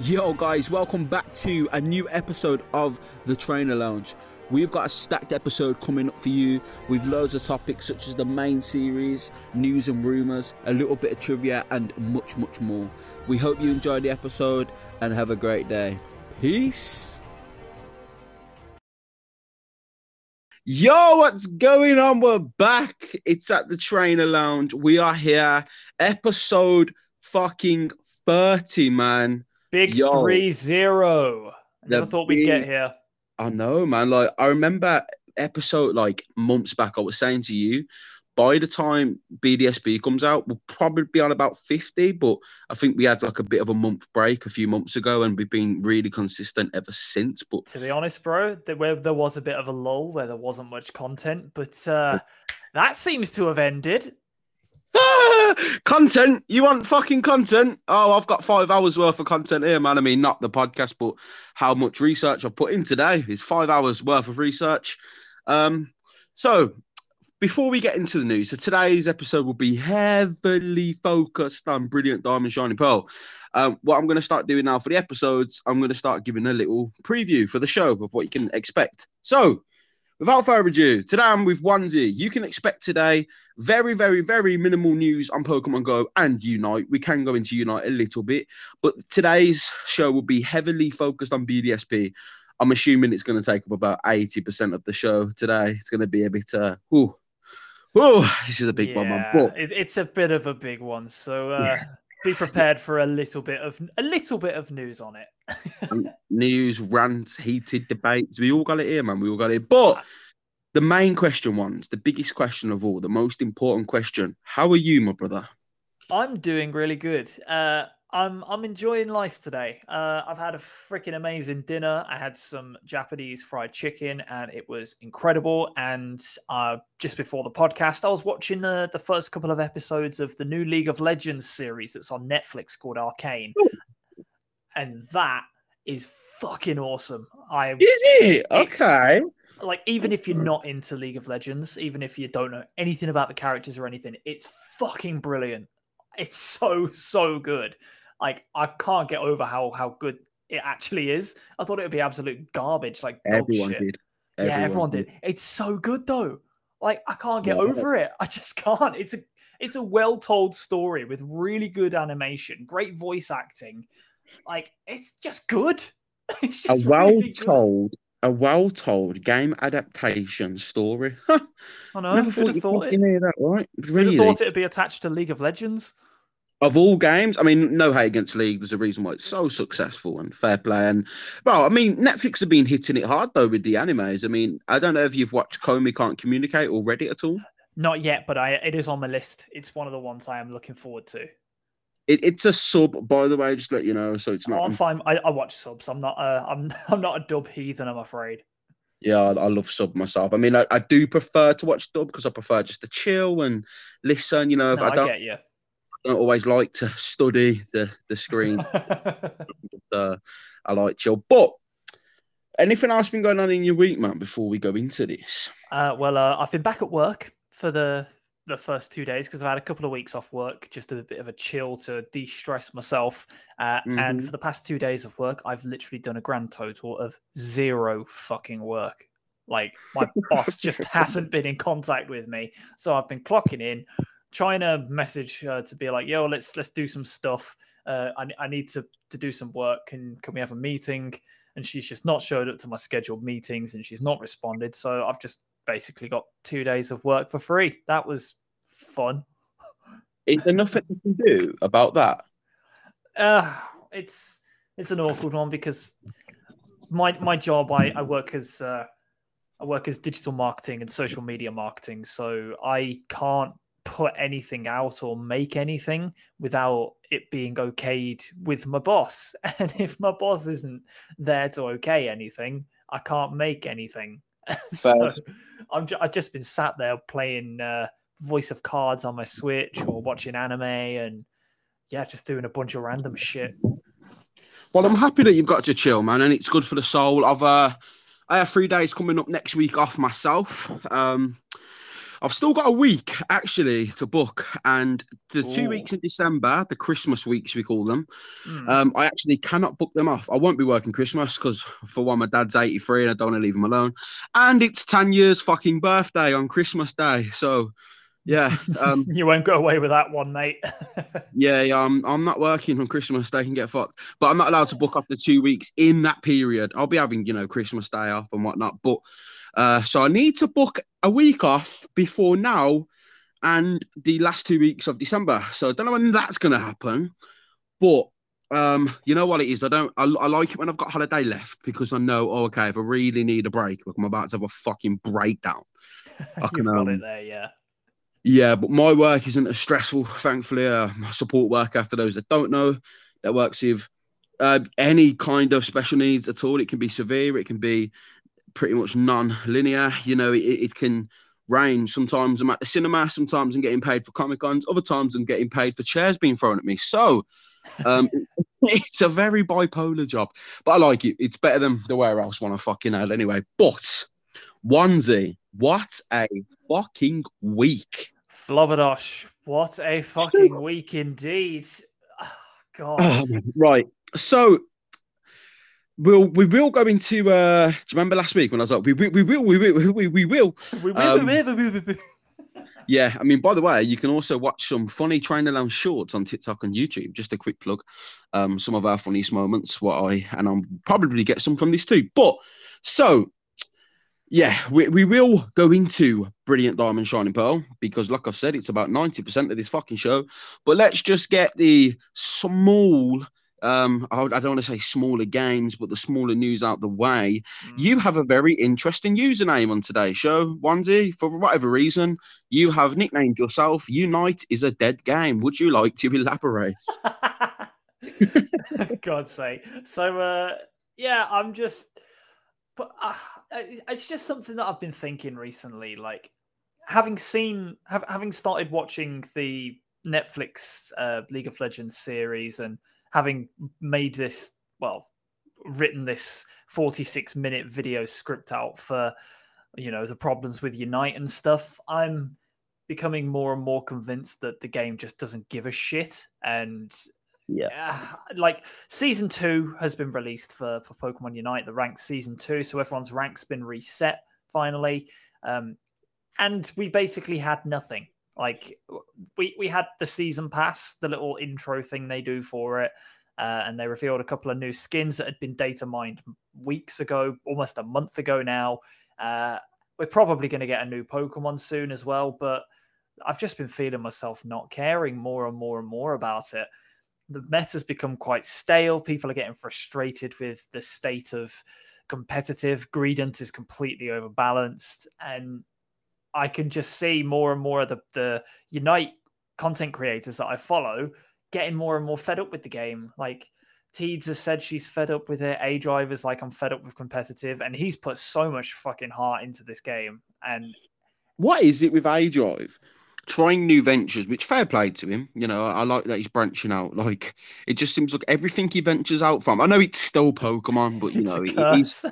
Yo, guys, welcome back to a new episode of the Trainer Lounge. We've got a stacked episode coming up for you with loads of topics such as the main series, news and rumours, a little bit of trivia, and much, much more. We hope you enjoy the episode and have a great day. Peace. Yo, what's going on? We're back. It's at the Trainer Lounge. We are here, episode fucking 30, man. Big Yo. three zero. I never thought we'd get here. I know, man. Like I remember episode like months back, I was saying to you, by the time BDSP comes out, we'll probably be on about 50. But I think we had like a bit of a month break a few months ago, and we've been really consistent ever since. But To be honest, bro, there, where there was a bit of a lull where there wasn't much content, but uh, that seems to have ended. content, you want fucking content? Oh, I've got five hours worth of content here, man. I mean, not the podcast, but how much research I've put in today is five hours worth of research. Um, so before we get into the news, so today's episode will be heavily focused on Brilliant Diamond Shining Pearl. Um, what I'm going to start doing now for the episodes, I'm going to start giving a little preview for the show of what you can expect. So, without further ado, today I'm with Onesie. You can expect today very, very, very minimal news on Pokemon Go and Unite. We can go into Unite a little bit, but today's show will be heavily focused on BDSP. I'm assuming it's going to take up about 80% of the show today. It's going to be a bit, uh, whew, whew, this is a big one, man. Yeah, But it, it's a bit of a big one, so uh, Yeah. Be prepared for a little bit of a little bit of news on it. news, rants, heated debates, we all got it here, man. We all got it. But the main question ones, the biggest question of all, the most important question how are you, my brother? I'm doing really good. Uh, I'm I'm enjoying life today. Uh, I've had a freaking amazing dinner. I had some Japanese fried chicken, and it was incredible. And uh, just before the podcast, I was watching the the first couple of episodes of the new League of Legends series that's on Netflix called Arcane, and that is fucking awesome. I Is it? Okay. like even if you're not into League of Legends, even if you don't know anything about the characters or anything, it's fucking brilliant. It's so so good. Like I can't get over how how good it actually is. I thought it would be absolute garbage, like Everyone shit. did. yeah, everyone did. It's so good though. Like I can't get Yeah. over it. I just can't. It's a it's a well told story with really good animation, great voice acting. Like it's just good. It's just A well really told, a well told game adaptation story. I know. Never thought you'd thought it? that, right? Really? thought it'd be attached to League of Legends? Of all games, I mean, no hate against League. There's a reason why it's so successful and fair play. And well, I mean, Netflix have been hitting it hard though with the animes. I mean, I don't know if you've watched Komi Can't Communicate already at all. Not yet, but I it is on the list. It's one of the ones I am looking forward to. It, it's a sub, by the way, just let you know. So it's not. I'm fine. I, I watch subs. I'm not. Uh, I'm. I'm not a dub heathen. I'm afraid. Yeah, I, I love sub myself. I mean, I, I do prefer to watch dub because I prefer just to chill and listen. You know, if No, I I, don't, get you. Don't always like to study the the screen. uh, I like chill. But anything else been going on in your week, man? Before we go into this, uh, well, uh, I've been back at work for the the first two days because I've had a couple of weeks off work, just a bit of a chill to de-stress myself. Uh, And Mhm. for the past two days of work, I've literally done a grand total of zero fucking work. Like my boss just hasn't been in contact with me, so I've been clocking in, trying to message her to be like, "Yo, let's let's do some stuff. Uh, I I need to to do some work. Can can we have a meeting?" And she's just not showed up to my scheduled meetings, and she's not responded. So I've just basically got two days of work for free. That was fun. is there nothing you can do about that? Uh, it's it's an awkward one because my my job I, I work as uh, I work as digital marketing and social media marketing, so I can't put anything out or make anything without it being okayed with my boss. And if my boss isn't there to okay anything, I can't make anything. so I'm ju- I've just been sat there playing uh, Voice of Cards on my Switch or watching anime and yeah, just doing a bunch of random shit. Well, I'm happy that you've got to chill, man, and it's good for the soul. I've uh, I have three days coming up next week off myself. Um, I've still got a week actually to book, and the two weeks in December, the Christmas weeks we call them, Hmm. um, I actually cannot book them off. I won't be working Christmas because, for one, my dad's 83 and I don't want to leave him alone. And it's Tanya's fucking birthday on Christmas Day. So, yeah, um, you won't go away with that one, mate. yeah, yeah I'm, I'm not working on Christmas Day, can get fucked. But I'm not allowed to book off the two weeks in that period. I'll be having, you know, Christmas Day off and whatnot. But uh, so I need to book a week off before now and the last two weeks of December. So I don't know when that's going to happen. But um, you know what it is? I don't. I, I like it when I've got holiday left because I know. Oh, okay. If I really need a break, look, I'm about to have a fucking breakdown. I can, got um, it there, yeah. Yeah, but my work isn't as stressful. Thankfully, uh, my support worker. For those that don't know, that works with uh, any kind of special needs at all. It can be severe. It can be pretty much non-linear. You know, it, it can range. Sometimes I'm at the cinema. Sometimes I'm getting paid for comic cons. Other times I'm getting paid for chairs being thrown at me. So um, it's a very bipolar job, but I like it. It's better than the warehouse one I fucking had anyway. But onesie, what a fucking week! Flobadosh, what a fucking week indeed. Ah, God. Oh, right. So we'll we will go into uh do you remember last week when I was like we we, we will we will we, we will. We- um, we- we- we- we- we- yeah I mean by the way you can also watch some funny trainer lounge shorts on TikTok and YouTube. Just a quick plug. Um some of our funniest moments what I and I'll probably get some from this too. But so yeah we, we will go into brilliant diamond shining pearl because like I've said it's about 90% of this fucking show. But let's just get the small um I, I don't want to say smaller games but the smaller news out the way Mm. you have a very interesting username on today's show onesie for whatever reason you have nicknamed yourself unite is a dead game would you like to elaborate God's sake. So, uh, yeah, I'm just, but uh, it's just something that I've been thinking recently. Like, having seen, have, having started watching the Netflix uh, League of Legends series and having made this, well, written this 46 minute video script out for, you know, the problems with Unite and stuff, I'm becoming more and more convinced that the game just doesn't give a shit and Yeah. uh, like season two has been released for, for Pokemon Unite, the ranked season two. So everyone's rank's been reset finally. Um, and we basically had nothing. Like we, we had the season pass, the little intro thing they do for it. Uh, and they revealed a couple of new skins that had been data mined weeks ago, almost a month ago now. Uh, we're probably going to get a new Pokemon soon as well, but I've just been feeling myself not caring more and more and more about it the meta's become quite stale. People are getting frustrated with the state of competitive. Greedent is completely overbalanced. And I can just see more and more of the, the Unite content creators that I follow getting more and more fed up with the game. Like Teeds has said she's fed up with it. A Driver's like, I'm fed up with competitive. And he's put so much fucking heart into this game. And what is it with A Drive? Trying new ventures, which fair play to him. You know, I like that he's branching out. Like it just seems like everything he ventures out from. I know it's still Pokemon, but you know, he's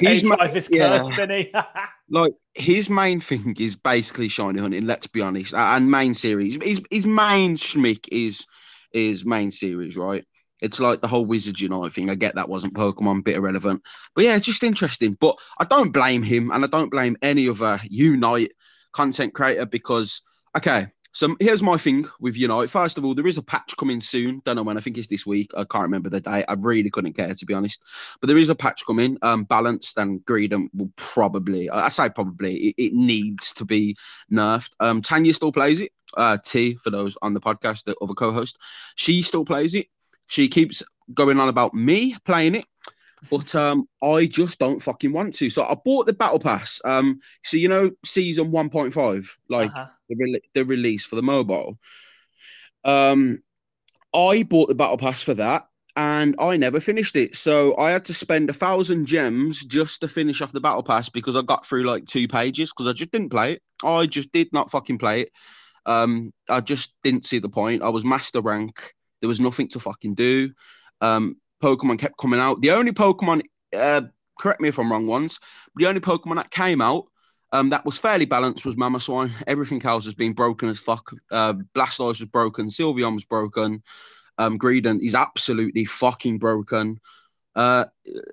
he's A ma- Drive is yeah. cursed, isn't he? like his main thing is basically shiny hunting. Let's be honest, and main series. His his main schmick is is main series, right? It's like the whole Wizards Unite thing. I get that wasn't Pokemon, bit irrelevant, but yeah, just interesting. But I don't blame him, and I don't blame any other Unite content creator because okay. So here's my thing with Unite. First of all, there is a patch coming soon. Don't know when. I think it's this week. I can't remember the date. I really couldn't care to be honest. But there is a patch coming. Um, balanced and Greedent will probably. I say probably. It, it needs to be nerfed. Um, Tanya still plays it. Uh, T for those on the podcast, the other co-host, she still plays it. She keeps going on about me playing it, but um, I just don't fucking want to. So I bought the battle pass. Um, so you know, season one point five, like Uh-huh. the, re- the release for the mobile. Um, I bought the battle pass for that, and I never finished it. So I had to spend a thousand gems just to finish off the battle pass because I got through like two pages because I just didn't play it. I just did not fucking play it. Um, I just didn't see the point. I was master rank. There was nothing to fucking do. Um, Pokemon kept coming out. The only Pokemon, uh, correct me if I'm wrong ones, the only Pokemon that came out Um, that was fairly balanced was Mamoswine. Everything else has been broken as fuck. Uh, Blastoise was broken. Sylveon was broken. Um, Greedent is absolutely fucking broken. Uh,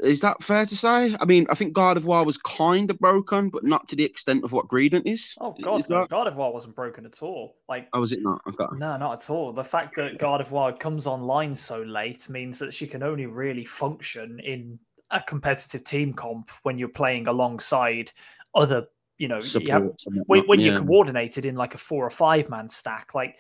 is that fair to say? I mean, I think Gardevoir was kind of broken, but not to the extent of what Greedent is. Oh god, Is no, that- Gardevoir wasn't broken at all. Like Oh, was it not? Okay. no, not at all. The fact that Gardevoir comes online so late means that she can only really function in a competitive team comp when you're playing alongside other, you know, you have- when, when yeah. you're coordinated in like a four or five man stack, like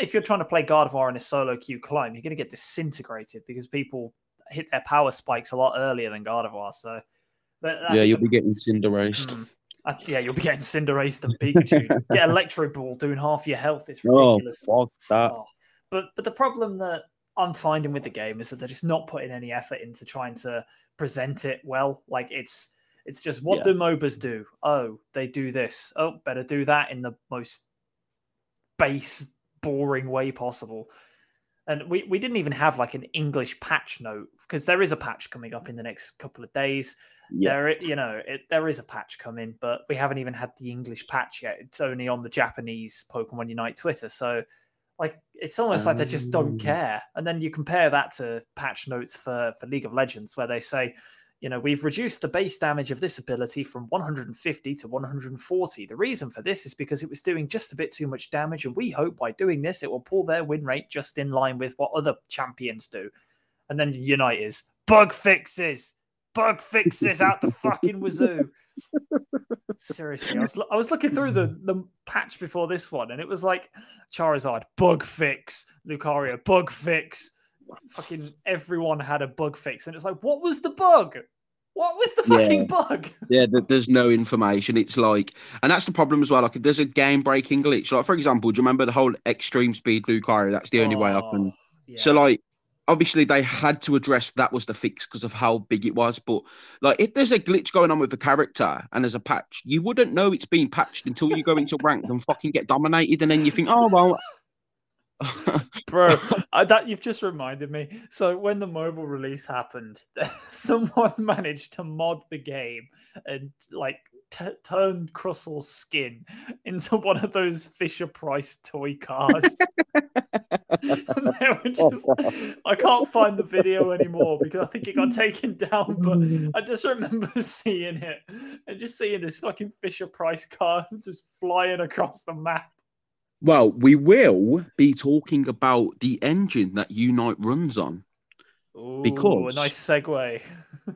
if you're trying to play Gardevoir in a solo queue climb, you're going to get disintegrated because people hit their power spikes a lot earlier than Gardevoir. So, but I Yeah, you'll be getting Cinderaced. Hmm. I- yeah, you'll be getting Cinderace and Pikachu. Get Electro Ball doing half your health. It's Oh, ridiculous. fuck that. Oh. But but the problem that I'm finding with the game is that they're just not putting any effort into trying to present it well. Like it's it's just what Yeah. do MOBAs do? Oh, they do this. Oh, better do that in the most base, boring way possible. And we, we didn't even have like an English patch note because there is a patch coming up in the next couple of days. Yeah. There, you know, it, there is a patch coming, but we haven't even had the English patch yet. It's only on the Japanese Pokemon Unite Twitter. So, like, it's almost like they just don't Oh. care. And then you compare that to patch notes for for League of Legends, where they say, you know, we've reduced the base damage of this ability from 150 to 140. The reason for this is because it was doing just a bit too much damage, and we hope by doing this, it will pull their win rate just in line with what other champions do. And then Unite is bug fixes, bug fixes out the fucking wazoo. Seriously, I was, I was looking through the, the patch before this one, and it was like Charizard, bug fix, Lucario, bug fix. Fucking everyone had a bug fix, and it's like, what was the bug? What was the Yeah. fucking bug? Yeah, there's no information. It's like, and that's the problem as well. Like, if there's a game breaking glitch, like for example, do you remember the whole extreme speed Lucario? That's the only way I can. Oh, So, like, obviously they had to address that was the fix because of how big it was. But like, if there's a glitch going on with the character and there's a patch, you wouldn't know it's being patched until you go into ranked and fucking get dominated, and then you think, oh well. bro I, that you've just reminded me. So when the mobile release happened someone managed to mod the game and like t- turn Crustle's skin into one of those Fisher Price toy cars. And they were just, I can't find the video anymore because I think it got taken down but I just remember seeing it and just seeing this fucking Fisher Price car just flying across the map Well, we will be talking about the engine that Unite runs on. Ooh, Because- a nice segue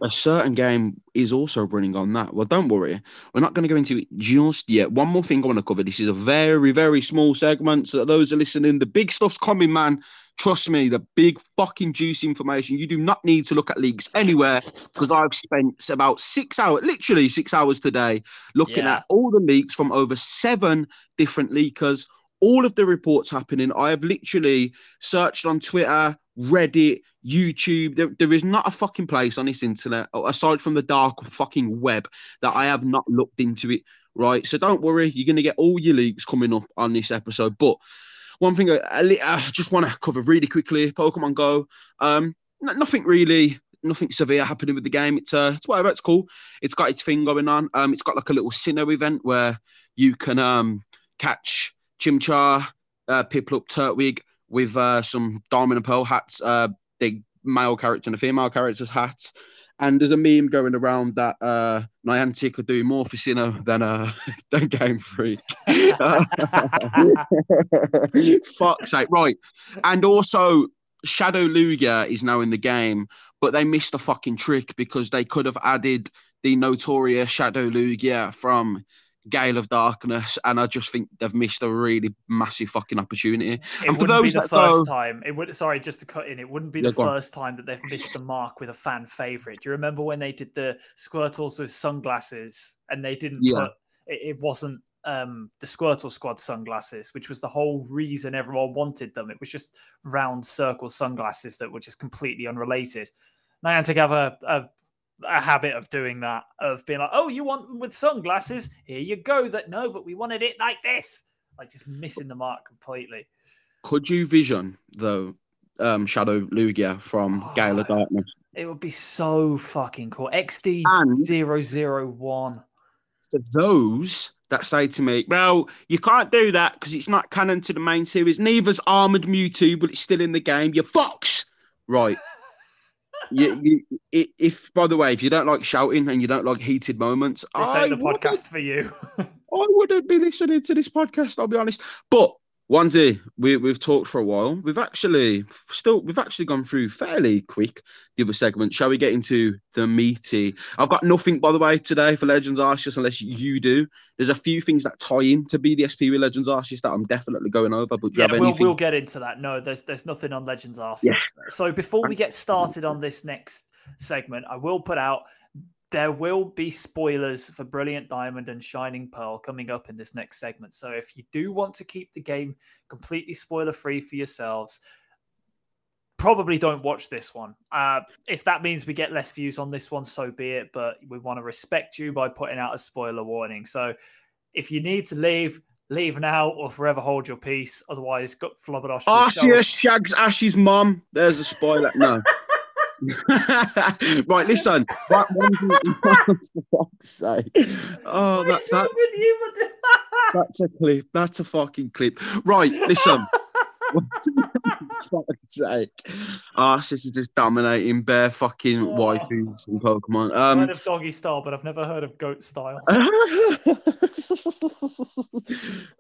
A certain game is also running on that. Well, don't worry. We're not going to go into it just yet. One more thing I want to cover. This is a very, very small segment. So, those are listening, the big stuff's coming, man. Trust me, the big fucking juicy information. You do not need to look at leaks anywhere because I've spent about six hours, literally six hours today, looking Yeah. at all the leaks from over seven different leakers, all of the reports happening. I have literally searched on Twitter, Reddit, YouTube. There, there is not a fucking place on this internet, aside from the dark fucking web, that I have not looked into it. Right. So don't worry, you're going to get all your leaks coming up on this episode. But one thing I, I just want to cover really quickly Pokemon Go. Um, nothing really. Nothing severe happening with the game. It's uh, it's whatever. It's cool. It's got its thing going on. Um, it's got like a little Sinnoh event where you can um catch Chimchar, uh, Piplup, Turtwig with uh, some Diamond and Pearl hats, uh, the male character and the female character's hats. And there's a meme going around that uh, Niantic could do more for Sinnoh than uh, than Game Freak. Fuck's sake. Right. And also, Shadow Lugia is now in the game, but they missed a fucking trick because they could have added the notorious Shadow Lugia from Gale of Darkness, and I just think they've missed a really massive fucking opportunity. It And for those be the that first go- time. It would. Sorry, just to cut in. It wouldn't be Yeah, the go on. first time that they've missed the mark with a fan favorite. Do you remember when they did the Squirtles with sunglasses and they didn't Yeah. put? It, it wasn't um, the Squirtle Squad sunglasses, which was the whole reason everyone wanted them. It was just round circle sunglasses that were just completely unrelated. Niantic have a, a a habit of doing that, of being like, "Oh, you want them with sunglasses? Here you go." That no, but we wanted it like this, like just missing the mark completely. Could you vision though um, Shadow Lugia from Gale of Darkness? It would be so fucking cool. XD And- 001. to those that say to me, well, you can't do that because it's not canon to the main series. Neither's Armored Mewtwo, but it's still in the game. You fox! Right. You, you, if, by the way, if you don't like shouting and you don't like heated moments, This I ain't the podcast for you. I wouldn't be listening to this podcast. I'll be honest. But Wanzi, we we've talked for a while. We've actually still we've actually gone through fairly quick the other segment. Shall we get into the meaty? I've got nothing by the way today for Legends Arceus unless you do. There's a few things that tie in to BDSP with Legends Arceus that I'm definitely going over. But yeah, we'll, anything? we'll get into that. No, there's there's nothing on Legends Arceus. Yeah. So before we get started on this next segment, I will put out there will be spoilers for Brilliant Diamond and Shining Pearl coming up in this next segment. So if you do want to keep the game completely spoiler free for yourselves, probably don't watch this one. Uh, if that means we get less views on this one, so be it. But we want to respect you by putting out a spoiler warning. So if you need to leave, leave now or forever hold your peace. Otherwise, got Flubberdosh. Arceus shags Ash's mum. There's a spoiler. No. right, listen. Right, one for fuck's sake. Oh, that, that's? That's a clip. That's a fucking clip. Right, listen. fuck's sake. Arceus is just dominating bare fucking Oh. waifus and Pokemon. I've Um, heard of doggy style, but I've never heard of goat style.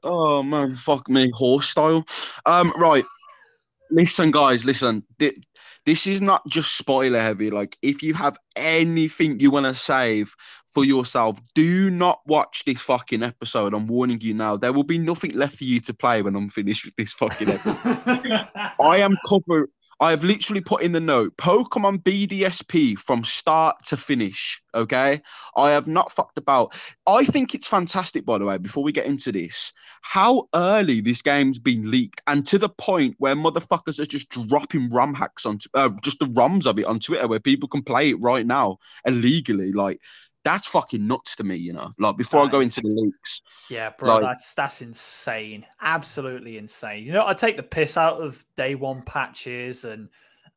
oh man, fuck me, horse style. Um, right. Listen, guys, listen. This is not just spoiler heavy. Like, if you have anything you want to save for yourself, do not watch this fucking episode. I'm warning you now. There will be nothing left for you to play when I'm finished with this fucking episode. I am covered. I have literally put in the note Pokemon BDSP from start to finish. Okay. I have not fucked about. I think it's fantastic, by the way, before we get into this, how early this game's been leaked and to the point where motherfuckers are just dropping ROM hacks on, uh, just the ROMs of it on Twitter where people can play it right now illegally. Like, that's fucking nuts to me, you know. Like, before I go into the leaks. yeah, bro, Like- that's that's insane. Absolutely insane. You know, I take the piss out of day one patches and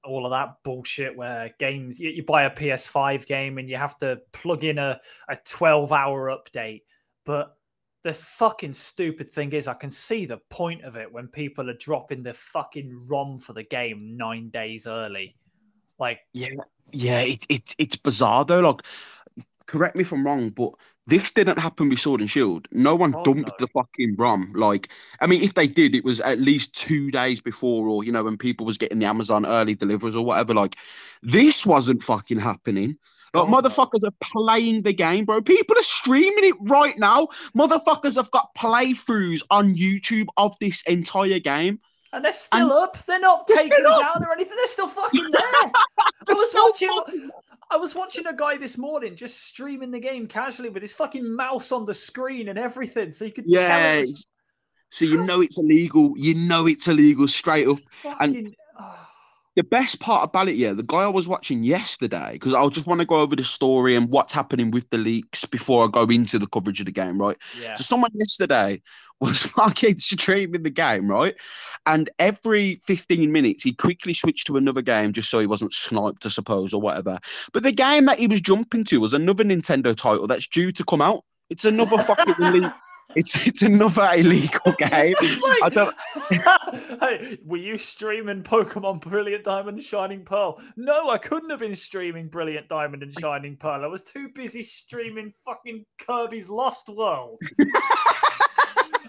all of that bullshit where games you, you buy a PS5 game and you have to plug in a, a 12 hour update. But the fucking stupid thing is I can see the point of it when people are dropping the fucking ROM for the game nine days early. Like Yeah, yeah, it, it, it's bizarre though. Like, correct me if I'm wrong, but this didn't happen with Sword and Shield. No one Oh, dumped no. the fucking ROM. Like, I mean, if they did, it was at least two days before, or you know, when people was getting the Amazon early deliveries or whatever. Like, this wasn't fucking happening. Like, oh, no. motherfuckers are playing the game, bro. People are streaming it right now. Motherfuckers have got playthroughs on YouTube of this entire game. And they're still up. They're not They're taken down or anything. They're still fucking there. I was still watching. fucking- I was watching a guy this morning just streaming the game casually with his fucking mouse on the screen and everything, so you could tell Yeah. was So you know it's illegal. You know it's illegal straight up. fucking. oh, the best part about it, yeah, the guy I was watching yesterday, because I just want to go over the story and what's happening with the leaks before I go into the coverage of the game, right? yeah. So someone yesterday was fucking streaming the game, right? And every 15 minutes, he quickly switched to another game just so he wasn't sniped, I suppose, or whatever. But the game that he was jumping to was another Nintendo title that's due to come out. It's another fucking ille- it's it's another illegal game. Like- I don't hey, were you streaming Pokemon Brilliant Diamond and Shining Pearl? No, I couldn't have been streaming Brilliant Diamond and Shining Pearl. I was too busy streaming fucking Kirby's Lost World.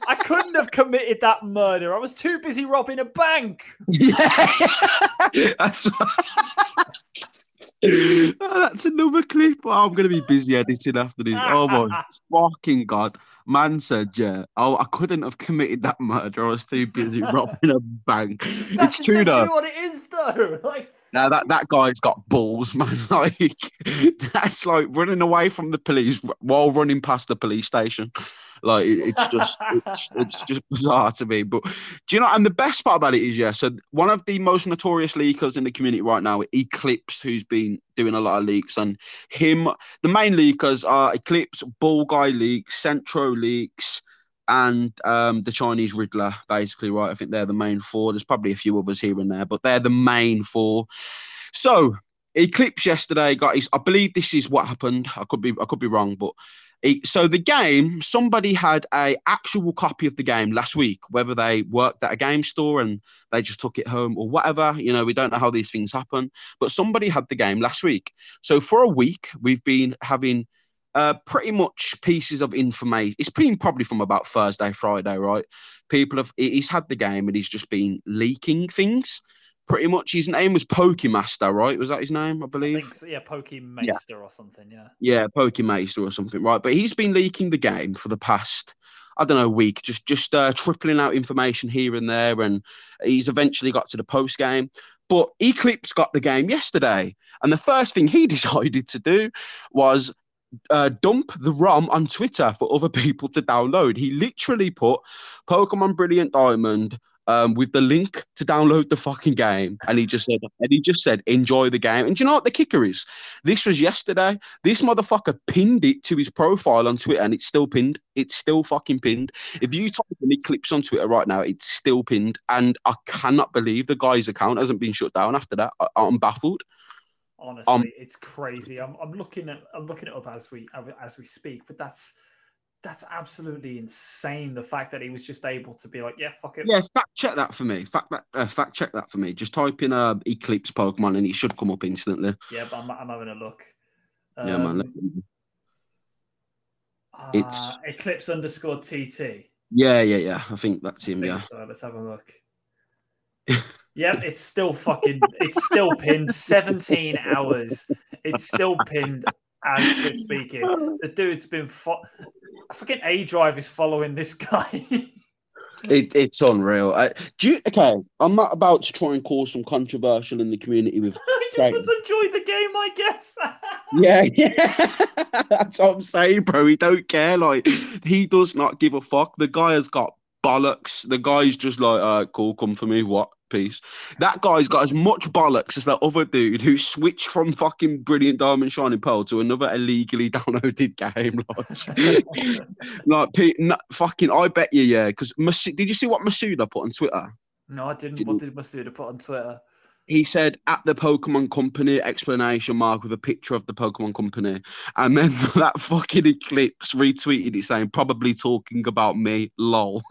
I couldn't have committed that murder. I was too busy robbing a bank. Yeah, that's oh, that's another clip. Oh, I'm gonna be busy editing after this. Oh my fucking god! Man said, "Yeah, oh, I couldn't have committed that murder. I was too busy robbing a bank." That's it's true though. what it is, though. Like, Now that that guy's got balls, man. Like that's like running away from the police while running past the police station. Like it- it's just it's, it's just bizarre to me. But do you know? And the best part about it is, yeah. So one of the most notorious leakers in the community right now, Eclipse, who's been doing a lot of leaks, and him. The main leakers are Eclipse, Ball Guy leaks, Centro leaks. And um, the Chinese Riddler, basically, right? I think they're the main four. There's probably a few others here and there, but they're the main four. So Eclipse yesterday got his. I believe this is what happened. I could be I could be wrong, but so the game somebody had a actual copy of the game last week. Whether they worked at a game store and they just took it home or whatever, you know, we don't know how these things happen. But somebody had the game last week. So for a week, we've been having. Uh, pretty much pieces of information. It's been probably from about Thursday, Friday, right? People have. He's had the game and he's just been leaking things pretty much. His name was Pokemaster, right? Was that his name? I believe. I so. Yeah, Pokemaster yeah. or something. Yeah. Yeah, Pokemaster or something, right? But he's been leaking the game for the past. I don't know, week, just just uh, tripling out information here and there, and he's eventually got to the post game. But Eclipse got the game yesterday, and the first thing he decided to do was uh, dump the ROM on Twitter for other people to download. He literally put Pokemon Brilliant Diamond um, with the link to download the fucking game, and he just said, and he just said, enjoy the game. And do you know what the kicker is? This was yesterday. This motherfucker pinned it to his profile on Twitter, and it's still pinned. It's still fucking pinned. If you type any clips on Twitter right now, it's still pinned, and I cannot believe the guy's account hasn't been shut down after that. I, am baffled. Honestly, um, it's crazy. I'm, I'm looking at I'm looking it up as we as we speak, but that's that's absolutely insane. The fact that he was just able to be like, yeah, fuck it. Yeah, fact check that for me. Fact that uh, fact check that for me. Just type in uh, Eclipse Pokemon and it should come up instantly. Yeah, but I'm, I'm having a look. Um, yeah, man. Uh, it's Eclipse underscore TT. Yeah, yeah, yeah. I think that's him. Think yeah. So let's have a look. yep, it's still fucking. It's still pinned. Seventeen hours. It's still pinned as we're speaking. The dude's been. Fo- I forget A Drive is following this guy. it, it's unreal. I, do you, okay, I'm not about to try and cause some controversial in the community with. I just want to enjoy the game, I guess. yeah, yeah, that's what I'm saying, bro. He don't care. Like he does not give a fuck. The guy has got bollocks. The guy's just like, uh, cool, come for me. What? Piece. That guy's got as much bollocks as that other dude who switched from fucking Brilliant Diamond Shining Pearl to another illegally downloaded game. Like, like no, fucking, I bet you, yeah. Because did you see what Masuda put on Twitter? No, I didn't. didn't. What did Masuda put on Twitter? he said at the Pokemon Company explanation mark with a picture of the Pokemon Company, and then that fucking Eclipse retweeted it saying probably talking about me, lol.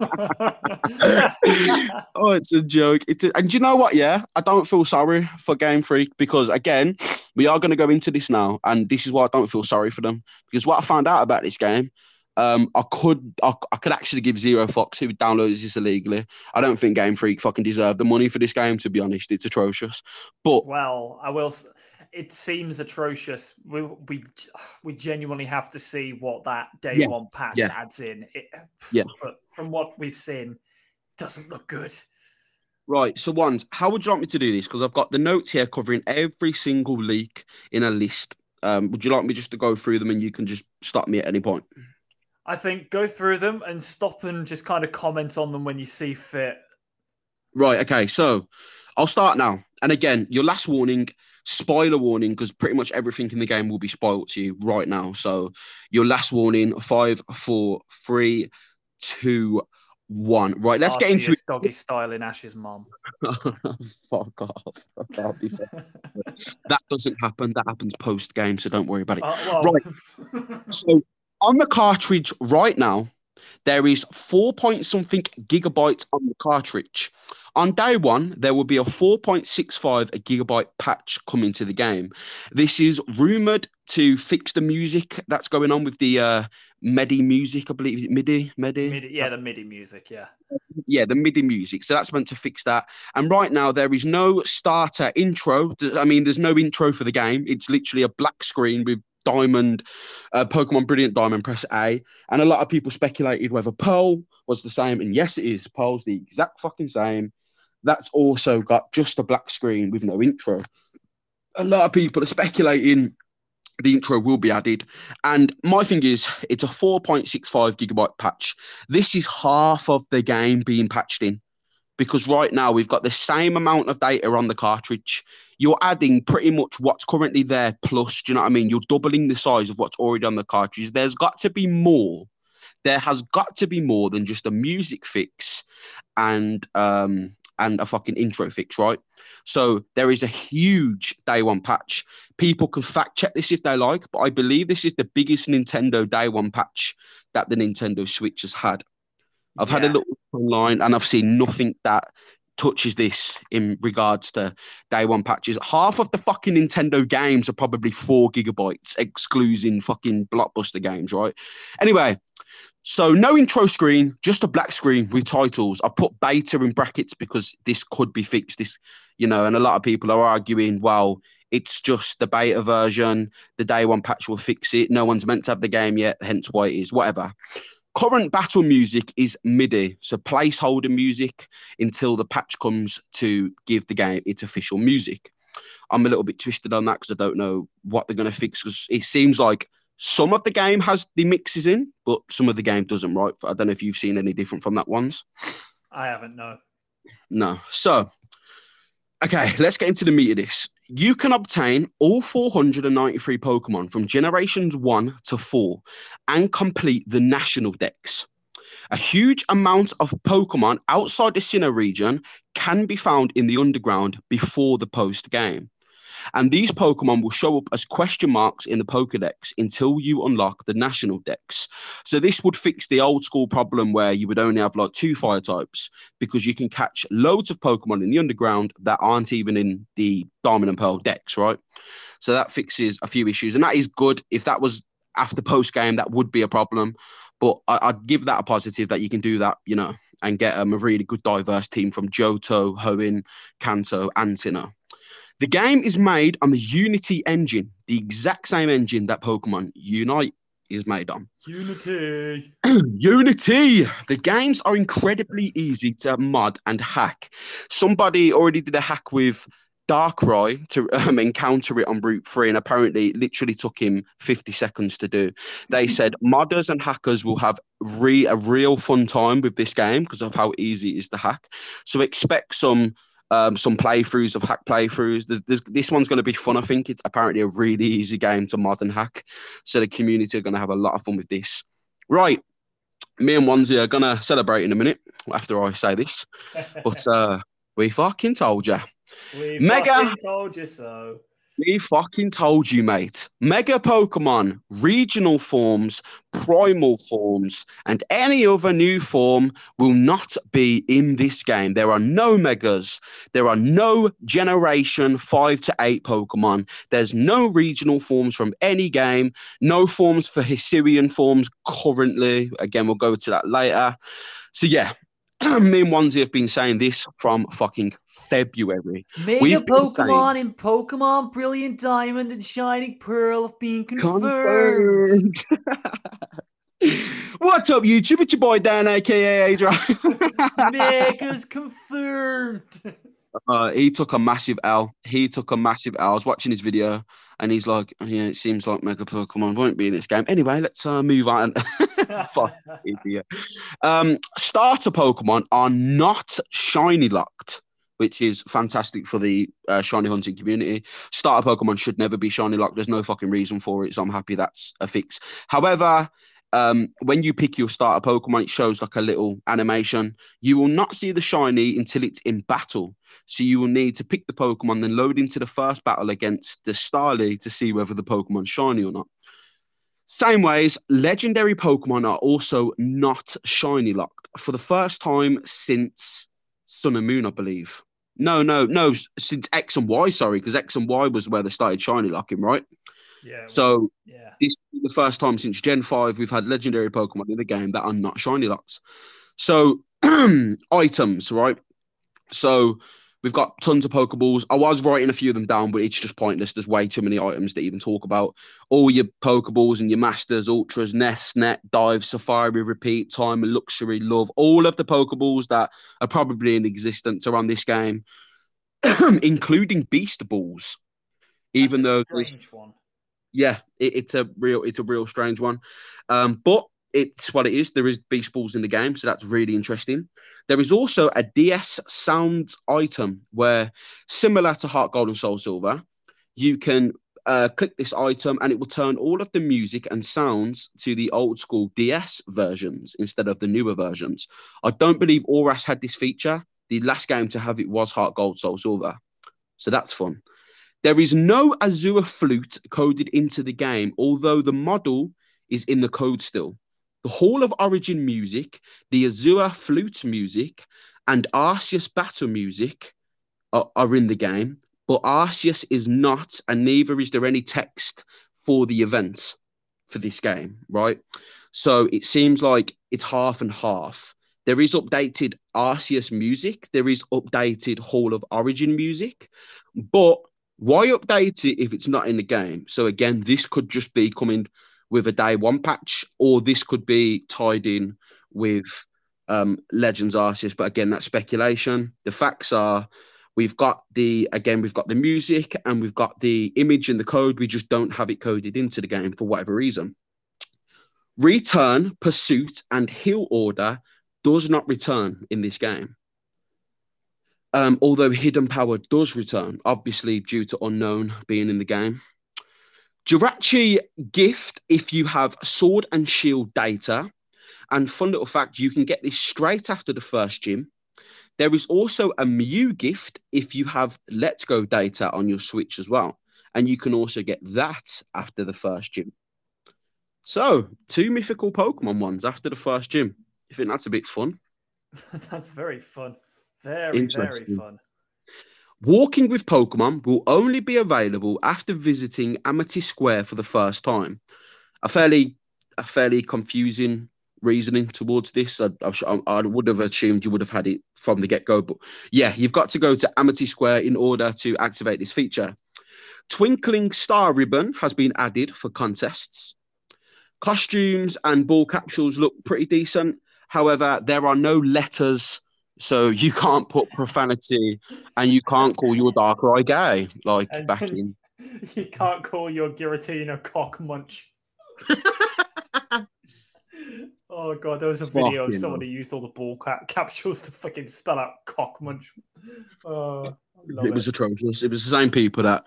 oh, it's a joke. It's a, and you know what? Yeah, I don't feel sorry for Game Freak because again, we are going to go into this now, and this is why I don't feel sorry for them because what I found out about this game um, I could I, I, could actually give zero fucks who downloads this illegally. I don't think Game Freak fucking deserve the money for this game. To be honest, it's atrocious. But well, I will. It seems atrocious. We we we genuinely have to see what that day yeah, one patch yeah. adds in. It, yeah. From what we've seen, doesn't look good. Right. So, ones, how would you like me to do this? Because I've got the notes here covering every single leak in a list. Um, would you like me just to go through them and you can just stop me at any point? I think go through them and stop and just kind of comment on them when you see fit. Right. Okay. So I'll start now. And again, your last warning, spoiler warning, because pretty much everything in the game will be spoiled to you right now. So your last warning: five, four, three, two, one. Right. Let's get into it. Doggy style in Ash's mom. Fuck off. that doesn't happen. That happens post game, so don't worry about it. Uh, well... Right. So on the cartridge right now, there is four point something gigabytes on the cartridge. On day one, there will be a 4.65 gigabyte patch coming to the game. This is rumored to fix the music that's going on with the uh, MIDI music, I believe. Is it MIDI? MIDI? MIDI? Yeah, the MIDI music, yeah. Yeah, the MIDI music. So that's meant to fix that. And right now, there is no starter intro. I mean, there's no intro for the game. It's literally a black screen with Diamond, uh, Pokemon Brilliant Diamond, press A. And a lot of people speculated whether Pearl was the same. And yes, it is. Pearl's the exact fucking same. That's also got just a black screen with no intro. A lot of people are speculating the intro will be added. And my thing is, it's a 4.65 gigabyte patch. This is half of the game being patched in because right now we've got the same amount of data on the cartridge. You're adding pretty much what's currently there plus, do you know what I mean? You're doubling the size of what's already on the cartridge. There's got to be more. There has got to be more than just a music fix and um and a fucking intro fix, right? So there is a huge day one patch. People can fact check this if they like, but I believe this is the biggest Nintendo day one patch that the Nintendo Switch has had. I've had a look online and I've seen nothing that touches this in regards to day one patches. Half of the fucking Nintendo games are probably four gigabytes, excluding fucking blockbuster games, right? Anyway, so no intro screen, just a black screen with titles. I put beta in brackets because this could be fixed. This, you know, and a lot of people are arguing, well, it's just the beta version. The day one patch will fix it. No one's meant to have the game yet, hence why it is. Whatever. Current battle music is MIDI, so placeholder music until the patch comes to give the game its official music. I'm a little bit twisted on that because I don't know what they're going to fix. Because it seems like some of the game has the mixes in, but some of the game doesn't. Right? I don't know if you've seen any different from that ones. I haven't no. No. So, okay, let's get into the meat of this. You can obtain all 493 Pokemon from generations one to four and complete the national Dex. A huge amount of Pokemon outside the Sinnoh region can be found in the underground before the post game. And these Pokemon will show up as question marks in the Pokedex until you unlock the national Dex. So this would fix the old school problem where you would only have like two fire types because you can catch loads of Pokemon in the underground that aren't even in the Diamond and Pearl Dex, right? So that fixes a few issues, and that is good. If that was after post game, that would be a problem. But I, I'd give that a positive that you can do that, you know, and get um, a really good diverse team from Johto, Hoenn, Kanto, and Sinnoh. The game is made on the Unity engine, the exact same engine that Pokemon Unite is made on. Unity. Unity. The games are incredibly easy to mod and hack. Somebody already did a hack with Darkrai to um, encounter it on Route 3, and apparently it literally took him 50 seconds to do. They said modders and hackers will have re- a real fun time with this game because of how easy it is to hack. So expect some. Um, some playthroughs of hack playthroughs. There's, there's, this one's going to be fun. I think it's apparently a really easy game to mod and hack. So the community are going to have a lot of fun with this. Right, me and Wanzi are gonna celebrate in a minute after I say this, but uh, we fucking told you. we Mega- fucking told you so. We fucking told you, mate. Mega Pokemon, regional forms, primal forms, and any other new form will not be in this game. There are no Megas. There are no Generation 5 to 8 Pokemon. There's no regional forms from any game. No forms for Hisuian forms currently. Again, we'll go to that later. So, yeah. Me and Wanzi have been saying this from fucking February. Mega We've been Pokemon in Pokemon Brilliant Diamond and Shining Pearl have been confirmed. Confirmed. What's up, YouTube? It's your boy Dan, aka Adrian. Mega's confirmed. uh, he took a massive L. He took a massive L. I was watching his video, and he's like, "Yeah, it seems like Mega Pokemon won't be in this game." Anyway, let's uh, move on. Fuck idiot. Um, starter Pokemon are not shiny locked, which is fantastic for the uh, shiny hunting community. Starter Pokemon should never be shiny locked. There's no fucking reason for it, so I'm happy that's a fix. However, um, when you pick your starter Pokemon, it shows like a little animation. You will not see the shiny until it's in battle. So you will need to pick the Pokemon, then load into the first battle against the Starly to see whether the Pokemon's shiny or not. Same ways, legendary Pokemon are also not shiny locked for the first time since Sun and Moon, I believe. No, no, no, since X and Y, sorry, because X and Y was where they started shiny locking, right? Yeah. So yeah. this is the first time since Gen 5 we've had legendary Pokemon in the game that are not shiny locks. So items, right? So we've got tons of Pokeballs. I was writing a few of them down, but it's just pointless. There's way too many items to even talk about. All your Pokeballs and your Masters, Ultras, Nest, Net, Dive, Safari, Repeat, Time, Luxury, Love. All of the Pokeballs that are probably in existence around this game, including Beast Balls. Even That's though strange one. Yeah, it, it's a real, it's a real strange one. Um, but it's what it is. There is beast balls in the game, so that's really interesting. There is also a DS sounds item where, similar to Heart Gold and Soul Silver, you can uh, click this item and it will turn all of the music and sounds to the old school DS versions instead of the newer versions. I don't believe ORAS had this feature. The last game to have it was Heart Gold Soul Silver. So that's fun. There is no Azure flute coded into the game, although the model is in the code still. The Hall of Origin music, the Azure flute music, and Arceus battle music are, are in the game, but Arceus is not, and neither is there any text for the event for this game, right? So it seems like it's half and half. There is updated Arceus music, there is updated Hall of Origin music, but why update it if it's not in the game? So again, this could just be coming with a day one patch, or this could be tied in with um, Legends Arceus. But again, that's speculation. The facts are we've got the again we've got the music and we've got the image and the code. We just don't have it coded into the game for whatever reason. Return, pursuit, and heal order does not return in this game. Um, although hidden power does return, obviously due to unknown being in the game. Jirachi gift if you have sword and shield data. And fun little fact, you can get this straight after the first gym. There is also a Mew gift if you have Let's Go data on your Switch as well. And you can also get that after the first gym. So, two mythical Pokemon ones after the first gym. You think that's a bit fun? that's very fun. Very, very fun. Walking with Pokemon will only be available after visiting Amity Square for the first time. A fairly, a fairly confusing reasoning towards this. I, I, I, would have assumed you would have had it from the get go, but yeah, you've got to go to Amity Square in order to activate this feature. Twinkling Star Ribbon has been added for contests. Costumes and ball capsules look pretty decent. However, there are no letters, so you can't put profanity and you can't call your Darkrai gay like and back in. You can't call your Giratina cock munch. oh god, there was a video of someone who used all the ball cap- capsules to fucking spell out cock munch. Oh, it, it was atrocious. It was the same people that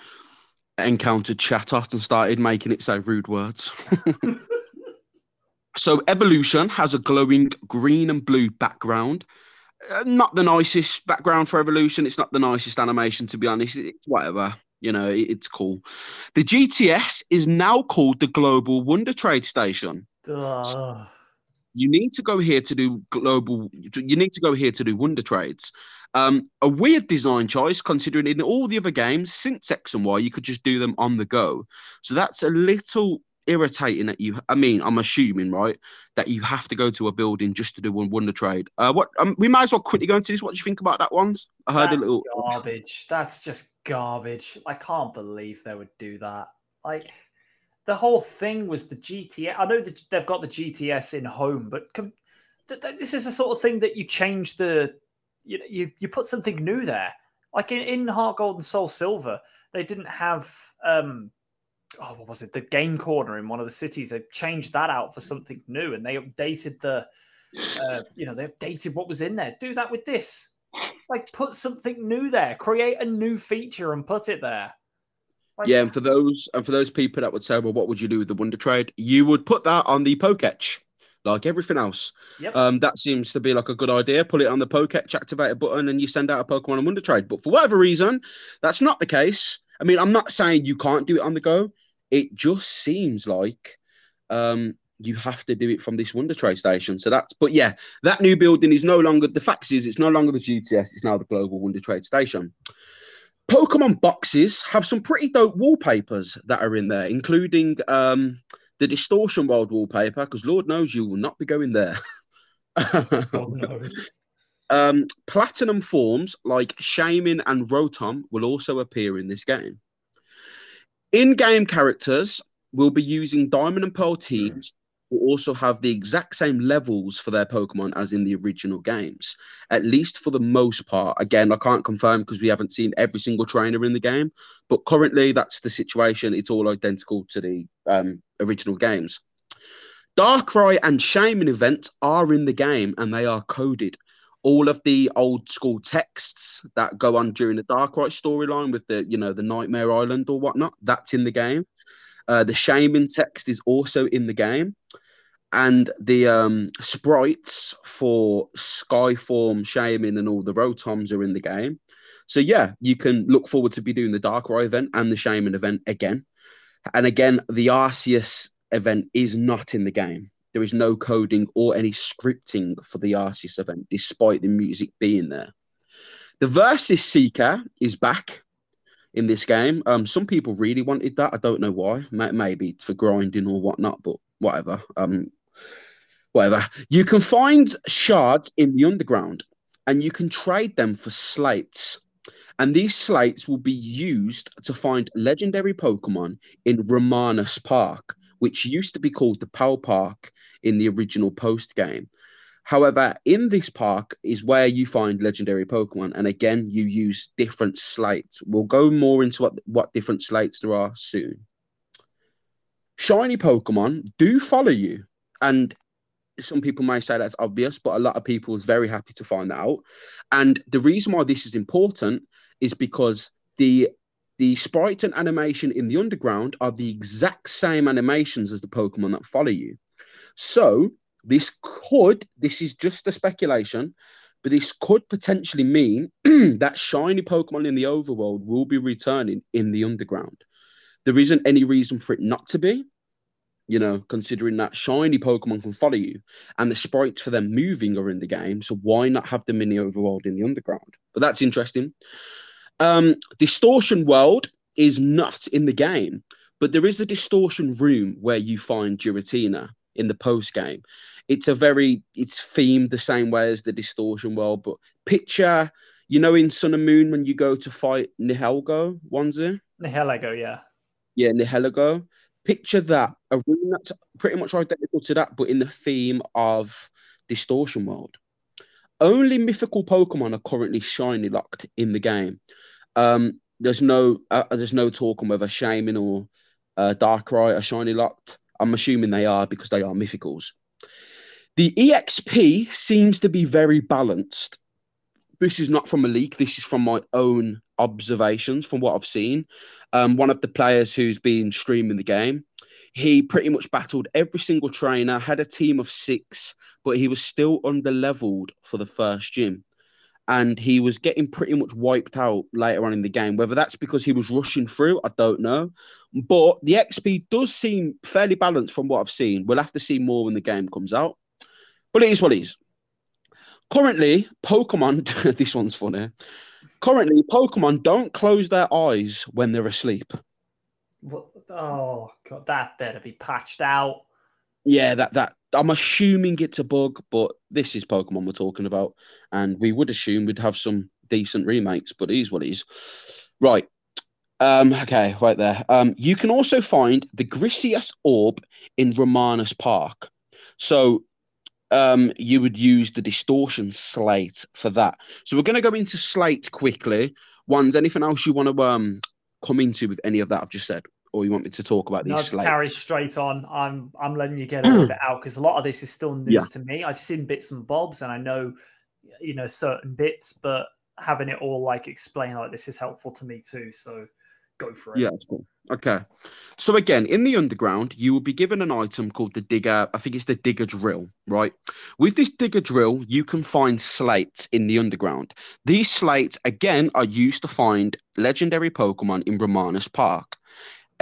encountered Chatot and started making it say rude words. So Evolution has a glowing green and blue background. Uh, not the nicest background for Evolution. It's not the nicest animation, to be honest. It's whatever. You know, it's cool. The GTS is now called the Global Wonder Trade Station. So you need to go here to do global. You need to go here to do Wonder Trades. Um, a weird design choice, considering in all the other games since X and Y, you could just do them on the go. So that's a little irritating that you. I mean, I'm assuming right that you have to go to a building just to do one wonder trade. Uh, what um, we might as well quickly go into this. What do you think about that ones? I heard That's a little garbage. That's just garbage. I can't believe they would do that. Like the whole thing was the GTS. I know that they've got the GTS in home, but com- th- th- this is the sort of thing that you change the. You you you put something new there. Like in, in Heart Gold and Soul Silver, they didn't have um oh, what was it? The game corner in one of the cities. They changed that out for something new, and they updated the, uh, you know, they updated what was in there. Do that with this. Like, put something new there. Create a new feature and put it there. Like, yeah, and for those and for those people that would say, well, what would you do with the Wonder Trade? You would put that on the Poketch, like everything else. Yep. Um, that seems to be like a good idea. Put it on the Poketch activator button, and you send out a Pokemon on Wonder Trade. But for whatever reason, that's not the case. I mean, I'm not saying you can't do it on the go it just seems like um, you have to do it from this Wonder Trade station. So that's, but yeah, that new building is no longer, the fact is, it's no longer the GTS, it's now the Global Wonder Trade Station. Pokemon boxes have some pretty dope wallpapers that are in there, including um, the Distortion World wallpaper, because Lord knows you will not be going there. um, platinum forms like Shaymin and Rotom will also appear in this game. In game characters will be using Diamond and Pearl teams will also have the exact same levels for their Pokemon as in the original games, at least for the most part. Again, I can't confirm because we haven't seen every single trainer in the game, but currently that's the situation. It's all identical to the um, original games. Darkrai and Shaymin events are in the game and they are coded all of the old school texts that go on during the Dark Darkrai storyline with the, you know, the Nightmare Island or whatnot, that's in the game. Uh, the Shaymin text is also in the game. and the um, sprites for Skyform, Shaymin, and all the Rotoms are in the game. So yeah, you can look forward to be doing the Darkrai event and the Shaymin event again. And again, the Arceus event is not in the game. There is no coding or any scripting for the Arceus event, despite the music being there. The Versus Seeker is back in this game. Um, some people really wanted that. I don't know why. Maybe for grinding or whatnot, but whatever. Um, whatever. You can find shards in the underground, and you can trade them for slates. And these slates will be used to find legendary Pokemon in Ramanas Park, which used to be called the Pal Park in the original post game. However, in this park is where you find legendary Pokemon, and again, you use different slates. We'll go more into what, what different slates there are soon. Shiny Pokemon do follow you, and some people may say that's obvious, but a lot of people is very happy to find that out. And the reason why this is important is because the the sprites and animation in the underground are the exact same animations as the Pokemon that follow you. So this could, this is just a speculation, but this could potentially mean that shiny Pokemon in the overworld will be returning in the underground. There isn't any reason for it not to be, you know, considering that shiny Pokemon can follow you and the sprites for them moving are in the game. So why not have them in the overworld in the underground? But that's interesting. Um, Distortion World is not in the game, but there is a distortion room where you find Giratina in the post game. It's a very it's themed the same way as the distortion world, but picture you know in Sun and Moon when you go to fight Nihilego, Wanzi? Nihilego, yeah. Yeah, Nihilego. Picture that a room that's pretty much identical to that, but in the theme of distortion world. Only mythical Pokemon are currently shiny locked in the game. Um, there's no uh, there's no talk on whether Shaymin or uh, Darkrai are shiny locked. I'm assuming they are because they are mythicals. The EXP seems to be very balanced. This is not from a leak. This is from my own observations from what I've seen. Um, one of the players who's been streaming the game, he pretty much battled every single trainer, had a team of six, but he was still under leveled for the first gym. And he was getting pretty much wiped out later on in the game. Whether that's because he was rushing through, I don't know. But the XP does seem fairly balanced from what I've seen. We'll have to see more when the game comes out. But it is what it is. Currently, Pokemon, this one's funny. Currently, Pokemon don't close their eyes when they're asleep. Oh god, that better be patched out. Yeah, that that I'm assuming it's a bug, but this is Pokemon we're talking about, and we would assume we'd have some decent remakes, but it is what it is. Right. Um, okay, right there. Um, you can also find the Griseous Orb in Ramanas Park. So um, you would use the distortion slate for that. So we're going to go into slate quickly. Ones, anything else you want to um, come into with any of that I've just said? Or you want me to talk about these no, slates? Carry straight on. I'm I'm letting you get a bit out because a lot of this is still news yeah. to me. I've seen bits and bobs, and I know, you know, certain bits, but having it all like explained like this is helpful to me too. So go for it. Yeah, that's cool. Okay. So again, in the underground, you will be given an item called the digger. I think it's the digger drill, right? With this digger drill, you can find slates in the underground. These slates, again, are used to find legendary Pokemon in Ramanas Park.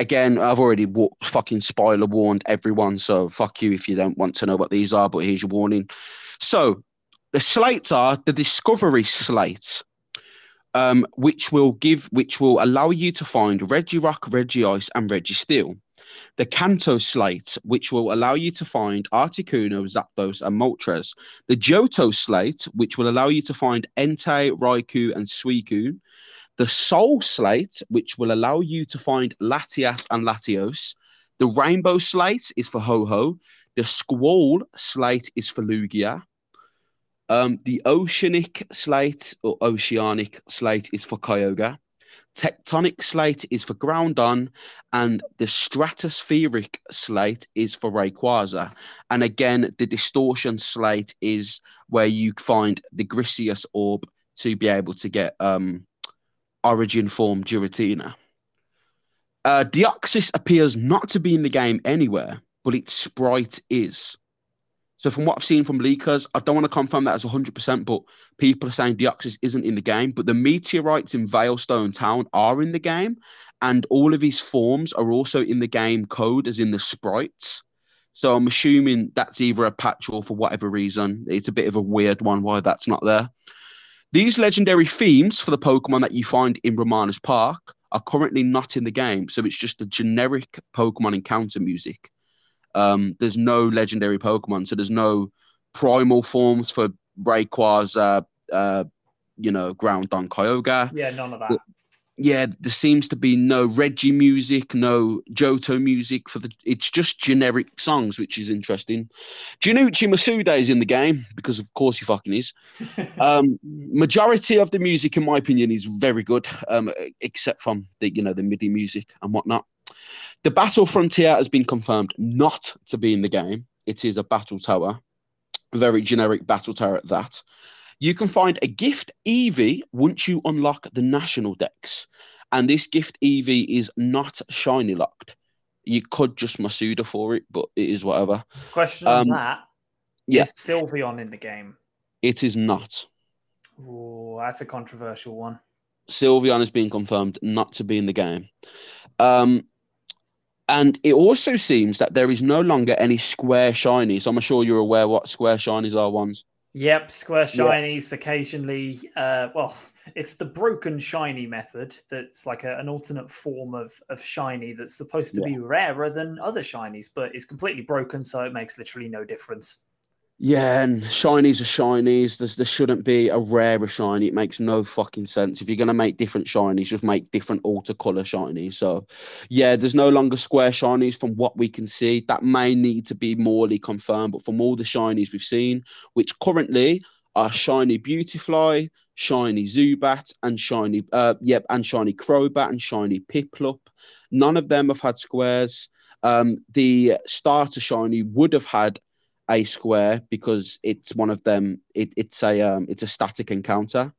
Again, I've already wa- fucking spoiler warned everyone, so fuck you if you don't want to know what these are, but here's your warning. So the slates are the discovery slate um, which will give, which will allow you to find Regirock, Reggie Ice, and Registeel. The Kanto slate, which will allow you to find Articuno, Zapdos, and Moltres. The Johto slate, which will allow you to find Entei, Raikou, and Suicune. The Soul slate, which will allow you to find Latias and Latios. The Rainbow slate is for Ho-Oh. The Squall slate is for Lugia. Um, the oceanic slate or oceanic slate is for Kyogre. Tectonic slate is for Groudon, and the stratospheric slate is for Rayquaza. And again, the distortion slate is where you find the Griseous orb to be able to get um, origin form Giratina. Uh, Deoxys appears not to be in the game anywhere, but its sprite is. So from what I've seen from leakers, I don't want to confirm that as 100%, but people are saying Deoxys isn't in the game, but the meteorites in Veilstone Town are in the game, and all of his forms are also in the game code, as in the sprites. So I'm assuming that's either a patch or for whatever reason. It's a bit of a weird one why that's not there. These legendary themes for the Pokemon that you find in Ramanas Park are currently not in the game. So it's just the generic Pokemon encounter music. Um, there's no legendary Pokemon, so there's no primal forms for Rayquaza, uh, uh, you know, Ground Groudon Kyogre. Yeah, none of that. Yeah, there seems to be no Reggie music, no Johto music for the. It's just generic songs, which is interesting. Junichi Masuda is in the game because, of course, he fucking is. um, majority of the music, in my opinion, is very good, um, except from the you know the MIDI music and whatnot. The Battle Frontier has been confirmed not to be in the game. It is a battle tower, very generic battle tower at that. You can find a gift Eevee once you unlock the national dex. And this gift Eevee is not shiny locked. You could just Masuda for it, but it is whatever. Question um, on that. Yeah. Is Sylveon in the game? It is not. Oh, that's a controversial one. Sylveon has been confirmed not to be in the game. Um, and it also seems that there is no longer any square shinies. I'm sure you're aware what square shinies are ones. Yep, square shinies yeah. occasionally. Uh, well, it's the broken shiny method that's like a, an alternate form of, of shiny that's supposed to yeah. be rarer than other shinies, but it's completely broken, so it makes literally no difference. Yeah, and shinies are shinies. There's, there shouldn't be a rarer shiny. It makes no fucking sense. If you're going to make different shinies, just make different alter color shinies. So, yeah, there's no longer square shinies from what we can see. That may need to be morely confirmed, but from all the shinies we've seen, which currently are shiny Beautifly, shiny Zubat, and shiny, uh, yep, and shiny Crobat and shiny Piplup. None of them have had squares. Um, the starter shiny would have had a square because it's one of them. It, it's a um, it's a static encounter,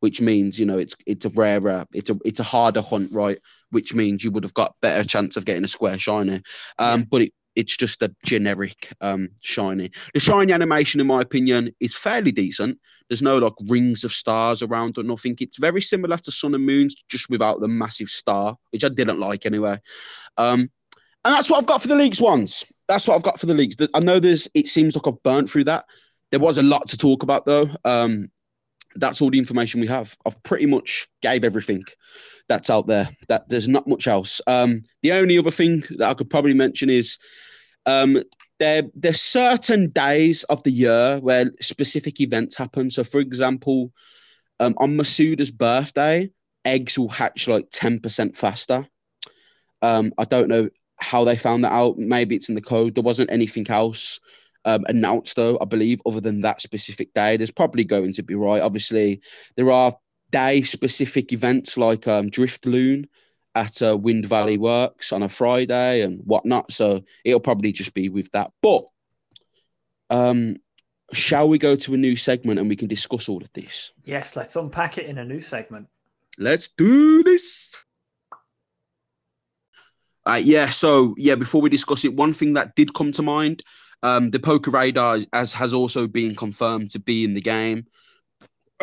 which means you know it's it's a rarer, it's a it's a harder hunt, right? Which means you would have got better chance of getting a square shiny. Um, but it, it's just a generic um shiny. The shiny animation, in my opinion, is fairly decent. There's no like rings of stars around or nothing. It's very similar to Sun and Moons, just without the massive star, which I didn't like anyway. Um, and that's what I've got for the leagues ones that's what I've got for the leagues. I know there's. It seems like I've burnt through that. There was a lot to talk about though. Um, that's all the information we have. I've pretty much gave everything that's out there. That there's not much else. Um, the only other thing that I could probably mention is um, there there's certain days of the year where specific events happen. So, for example, um, on Masuda's birthday, eggs will hatch like ten percent faster. Um, I don't know how they found that out. Maybe it's in the code. There wasn't anything else um, announced, though, I believe, other than that specific day. There's probably going to be right. Obviously, there are day specific events like um, Drifloon at uh, Wind Valley Works on a Friday and whatnot. So it'll probably just be with that. But um, shall we go to a new segment and we can discuss all of this? Yes, let's unpack it in a new segment. Let's do this. Uh, yeah, so yeah, before we discuss it, one thing that did come to mind, um, the Poke Radar as has also been confirmed to be in the game.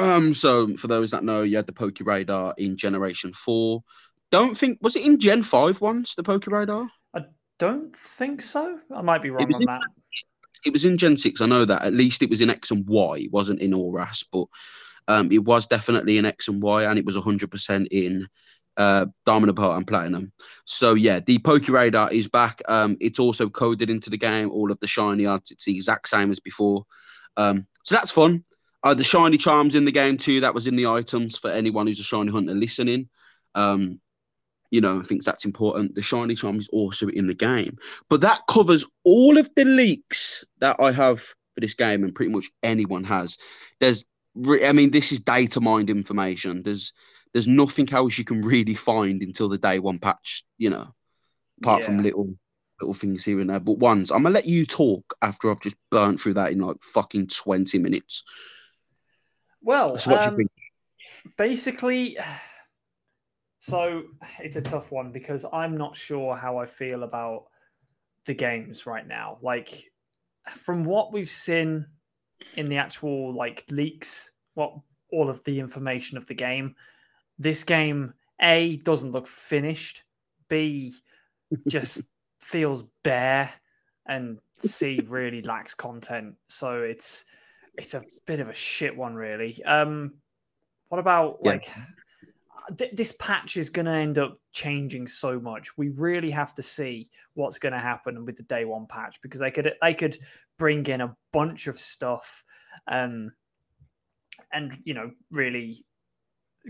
Um, so for those that know, you had the Poke Radar in Generation Four. Don't think was it in Gen Five once the Poke Radar? I don't think so. I might be wrong on in, that. It was in Gen Six. I know that. At least it was in X and Y. It wasn't in ORAS, but um, it was definitely in X and Y, and it was hundred percent in uh, Diamond Pearl and Platinum. So yeah, the Poke Radar is back. Um, it's also coded into the game. All of the shiny arts, it's the exact same as before. Um, so that's fun. Uh, the shiny charms in the game too. That was in the items for anyone who's a shiny hunter listening. Um, you know, I think that's important. The shiny charm is also in the game, but that covers all of the leaks that I have for this game, and pretty much anyone has. There's, I mean, this is data mined information. There's there's nothing else you can really find until the day one patch, you know, apart yeah. from little little things here and there. But ones, I'm gonna let you talk after I've just burnt through that in like fucking 20 minutes. Well, so um, basically, so it's a tough one because I'm not sure how I feel about the games right now. Like, from what we've seen in the actual like leaks, what all of the information of the game, this game A doesn't look finished. B just feels bare and C really lacks content. So it's it's a bit of a shit one, really. Um, what about Yeah. like th- this patch is going to end up changing so much. We really have to see what's going to happen with the day one patch because they could they could bring in a bunch of stuff, um, and you know really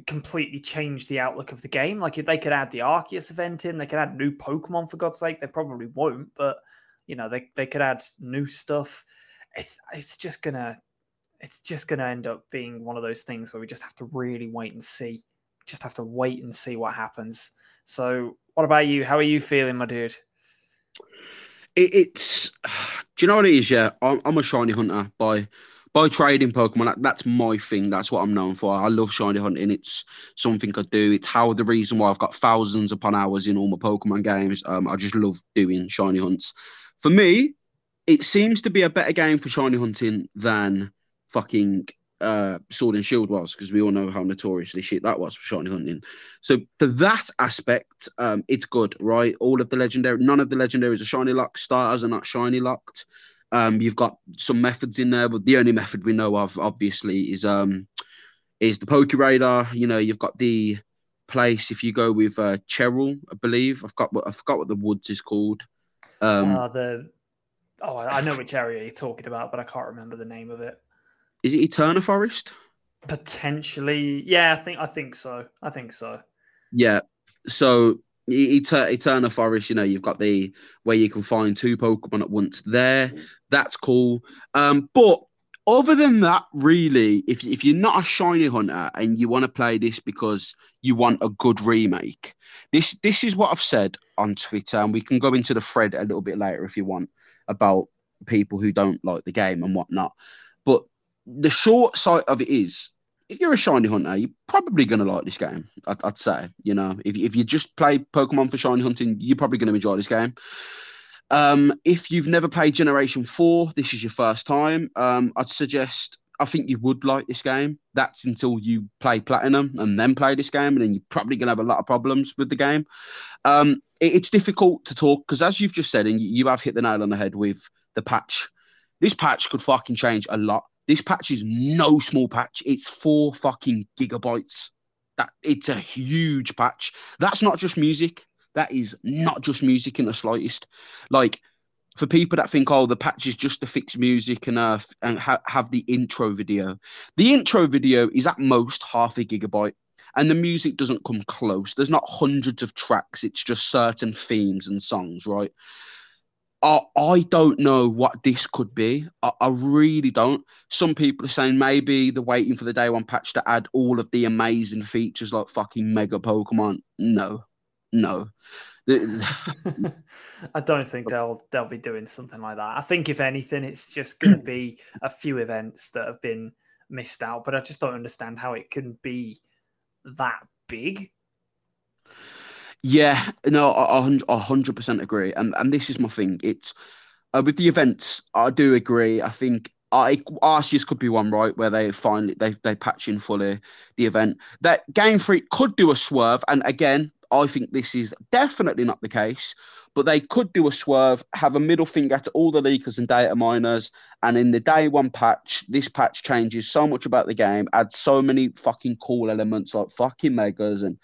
completely change the outlook of the game. Like if they could add the Arceus event in, they could add new Pokemon for God's sake. They probably won't, but you know they they could add new stuff. It's it's just gonna it's just gonna end up being one of those things where we just have to really wait and see. Just have to wait and see what happens. So, what about you? How are you feeling, my dude? It, it's do you know what it is? Yeah, I'm, I'm a shiny hunter by by trading Pokemon. That, that's my thing. That's what I'm known for. I love shiny hunting. It's something I do. It's how the reason why I've got thousands upon hours in all my Pokemon games. Um, I just love doing shiny hunts. For me, it seems to be a better game for shiny hunting than fucking uh, Sword and Shield was because we all know how notoriously shit that was for shiny hunting. So for that aspect, um, it's good, right? All of the legendary, none of the legendaries are shiny locked. Starters are not shiny locked. Um, you've got some methods in there, but the only method we know of, obviously, is um, is the Poke Radar. You know, you've got the place. If you go with uh, Cheryl, I believe I've got what I forgot what the woods is called. Um, uh, the oh, I know which area you're talking about, but I can't remember the name of it. is it Eterna Forest? Potentially, yeah, I think I think so. I think so. Yeah. So Eterna Forest, you know, you've got the where you can find two Pokemon at once there. That's cool. Um, but other than that, really, if if you're not a shiny hunter and you want to play this because you want a good remake, this this is what I've said on Twitter, and we can go into the thread a little bit later if you want about people who don't like the game and whatnot. But the short side of it is if you're a shiny hunter, you're probably going to like this game. I'd, I'd say, you know, if, if you just play Pokemon for shiny hunting, you're probably going to enjoy this game. Um, if you've never played Generation 4, this is your first time, um, I'd suggest, I think you would like this game. That's until you play Platinum and then play this game, and then you're probably going to have a lot of problems with the game. Um, it- it's difficult to talk because, as you've just said, and you, you have hit the nail on the head with the patch, this patch could fucking change a lot. This patch is no small patch. It's four fucking gigabytes. That it's a huge patch. That's not just music. That is not just music in the slightest. Like for people that think, oh, the patch is just to fix music and uh and ha- have the intro video. The intro video is at most half a gigabyte, and the music doesn't come close. There's not hundreds of tracks. It's just certain themes and songs, right? I, I don't know what this could be. I, I really don't. Some people are saying maybe they're waiting for the day one patch to add all of the amazing features like fucking Mega Pokemon. No, no. I don't think they'll they'll be doing something like that. I think if anything, it's just going to be a few events that have been missed out. But I just don't understand how it can be that big. Yeah, no, I- hundred percent agree, and and this is my thing. It's uh, with the events. I do agree. I think I Arceus could be one right where they finally they they patch in fully the event. That Game Freak could do a swerve, and again, I think this is definitely not the case. But they could do a swerve, have a middle finger to all the leakers and data miners, and in the day one patch, this patch changes so much about the game, adds so many fucking cool elements like fucking megas and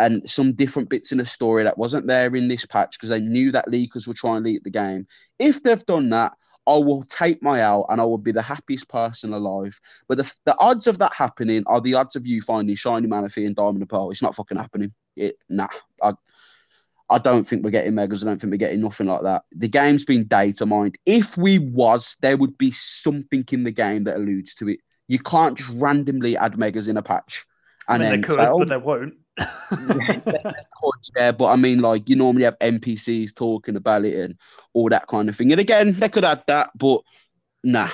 and some different bits in the story that wasn't there in this patch because they knew that leakers were trying to leak the game. If they've done that, I will take my L and I will be the happiest person alive. But the, the odds of that happening are the odds of you finding Shiny Manaphy and Diamond and Pearl. It's not fucking happening. It nah. I, I don't think we're getting megas. I don't think we're getting nothing like that. The game's been data mined. If we was, there would be something in the game that alludes to it. You can't just randomly add megas in a patch. I And mean, then they could, say, "Oh, but they won't. Yeah, but I mean, like you normally have NPCs talking about it and all that kind of thing. And again, they could add that, but nah,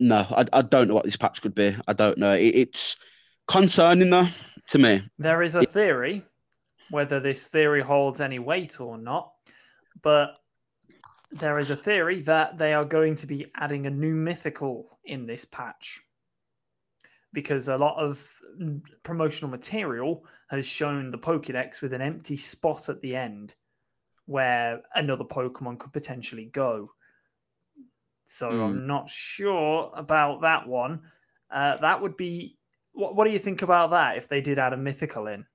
no, I, I don't know what this patch could be. I don't know. It, it's concerning though to me. There is a theory, whether this theory holds any weight or not, but there is a theory that they are going to be adding a new mythical in this patch because a lot of promotional material has shown the Pokédex with an empty spot at the end where another Pokemon could potentially go. So Hmm. I'm not sure about that one. Uh, that would be. What, what do you think about that if they did add a mythical in?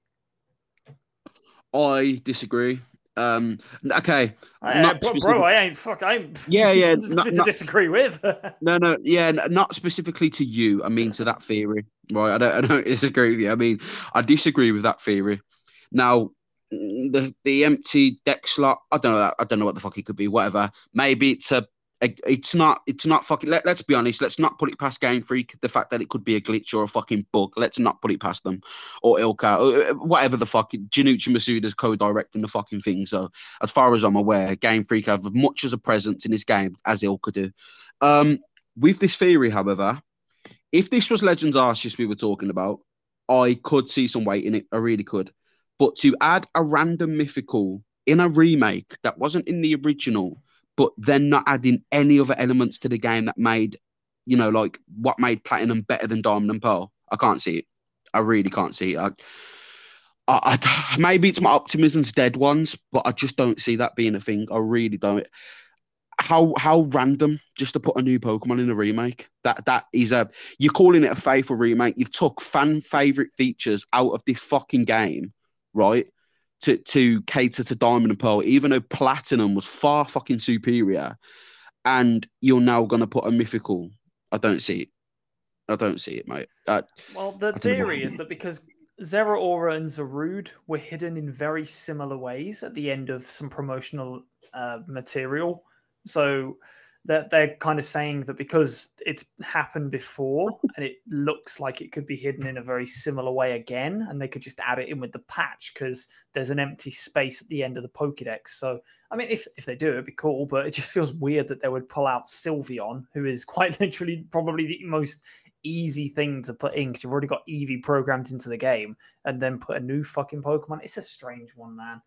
I disagree. Um, okay, I, Not bro, specific- bro, I ain't fuck. I. Yeah, yeah, not- to not- disagree with. no, no, yeah, not specifically to you. I mean to that theory, right? I don't, I don't disagree with you. I mean, I disagree with that theory. Now, the the empty Dex slot, I don't know. I don't know what the fuck it could be. Whatever. Maybe it's a. It's not. It's not fucking. Let, let's be honest. Let's not put it past Game Freak. The fact that it could be a glitch or a fucking bug. Let's not put it past them, or ILCA, or uh, whatever the fuck. Junichi Masuda's co-directing the fucking thing. So, as far as I'm aware, Game Freak have as much as a presence in this game as ILCA do. Um, with this theory, however, if this was Legends Arceus we were talking about, I could see some weight in it. I really could. But to add a random mythical in a remake that wasn't in the original, but then not adding any other elements to the game that made, you know, like what made Platinum better than Diamond and Pearl, I can't see it. I really can't see it. I, I, I- maybe it's my optimism's dead ones, but I just don't see that being a thing. I really don't how how random just to put a new Pokemon in a remake. That that is a you're calling it a faithful remake. You've took fan favorite features out of this fucking game, right? To to cater to Diamond and Pearl, even though Platinum was far fucking superior, and you're now gonna put a mythical. I don't see it. I don't see it, mate. Uh, Well, the theory is that because Zeraora and Zarude were hidden in very similar ways at the end of some promotional uh, material, so that they're kind of saying that because it's happened before and it looks like it could be hidden in a very similar way again, and they could just add it in with the patch because there's an empty space at the end of the Pokédex. So, I mean, if if they do, it'd be cool, but it just feels weird that they would pull out Sylveon, who is quite literally probably the most easy thing to put in because you've already got Eevee programmed into the game and then put a new fucking Pokemon. It's a strange one, man.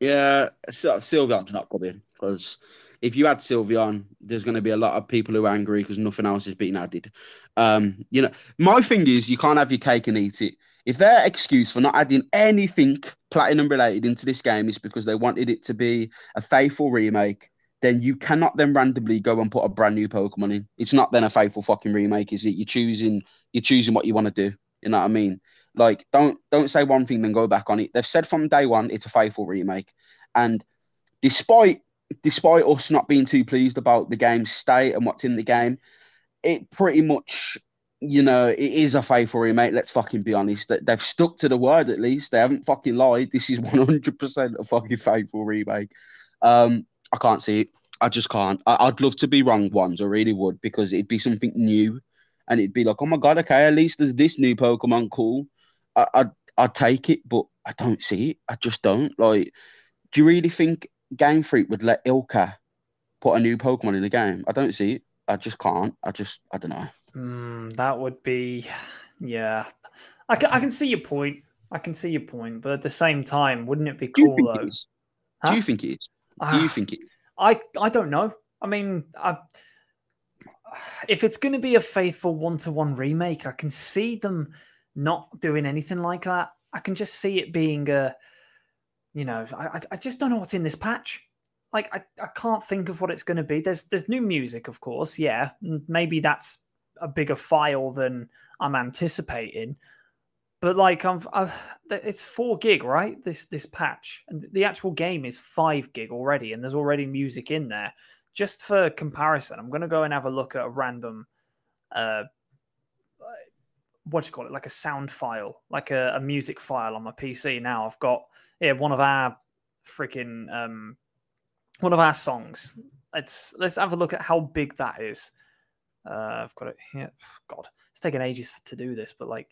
Yeah, Syl- Sylveon's not coming because if you add Sylveon, there's going to be a lot of people who are angry because nothing else is being added. Um, you know, my thing is you can't have your cake and eat it. If their excuse for not adding anything platinum related into this game is because they wanted it to be a faithful remake, then you cannot then randomly go and put a brand new Pokemon in. It's not then a faithful fucking remake, is it? You're choosing you're choosing what you want to do. You know what I mean? Like, don't don't say one thing then go back on it. They've said from day one it's a faithful remake, and despite despite us not being too pleased about the game's state and what's in the game, it pretty much you know it is a faithful remake. Let's fucking be honest. They've stuck to the word at least. They haven't fucking lied. This is one hundred percent a fucking faithful remake. Um, I can't see it. I just can't. I, I'd love to be wrong once. I really would because it'd be something new, and it'd be like, oh my god, okay, at least there's this new Pokemon. Cool. I, I'd I'd take it, but I don't see it. I just don't. Like, do you really think Game Freak would let ILCA put a new Pokemon in the game? I don't see it. I just can't. I just I don't know. Mm, that would be, yeah. I can, I can see your point. I can see your point, but at the same time, wouldn't it be Do cool think though? is? Huh? Do you think it is? Do you Ah, think it? I I don't know. I mean, I, if it's going to be a faithful one-to-one remake, I can see them not doing anything like that. I can just see it being a, you know, I I- just don't know what's in this patch. Like I, I can't think of what it's going to be. There's there's new music, of course. Yeah, maybe that's a bigger file than I'm anticipating. But like I've, I've it's four gig, right? This this patch, and the actual game is five gig already, and there's already music in there. Just for comparison, I'm gonna go and have a look at a random, uh, what do you call it? Like a sound file, like a, a music file on my PC. Now I've got yeah one of our freaking um one of our songs. Let's let's have a look at how big that is. Uh, I've got it here. God, it's taken ages to do this, but like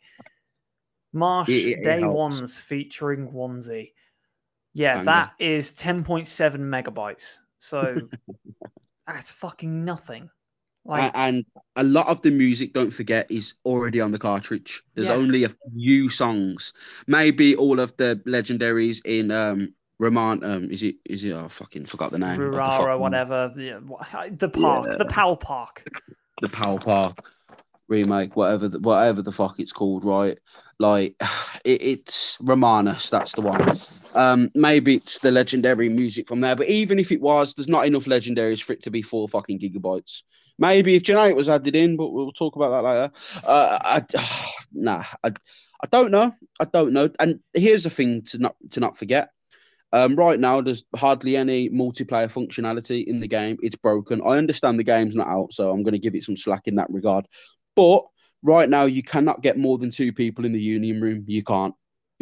Marsh It- it- Day helps. Ones featuring Onesie. Yeah, that is 10.7 megabytes. So that's fucking nothing. Like, and a lot of the music, don't forget, is already on the cartridge. There's Yeah. only a few songs, maybe all of the legendaries in um Roman, um, is it? Is it? I fucking forgot the name. What the fuck- Rurara, whatever. Yeah, the park, Yeah. the Pal Park. the Pal Park remake, whatever, the, whatever the fuck it's called, right? Like, it, it's Ramanas, that's the one. Um, maybe it's the legendary music from there, but even if it was, there's not enough legendaries for it to be four fucking gigabytes. Maybe if Genate was added in, but we'll talk about that later. Uh, I, nah, I, I don't know. I don't know. And here's the thing to not to not forget. Um, right now, there's hardly any multiplayer functionality in the game. It's broken. I understand the game's not out, so I'm going to give it some slack in that regard. But right now, you cannot get more than two people in the union room. You can't.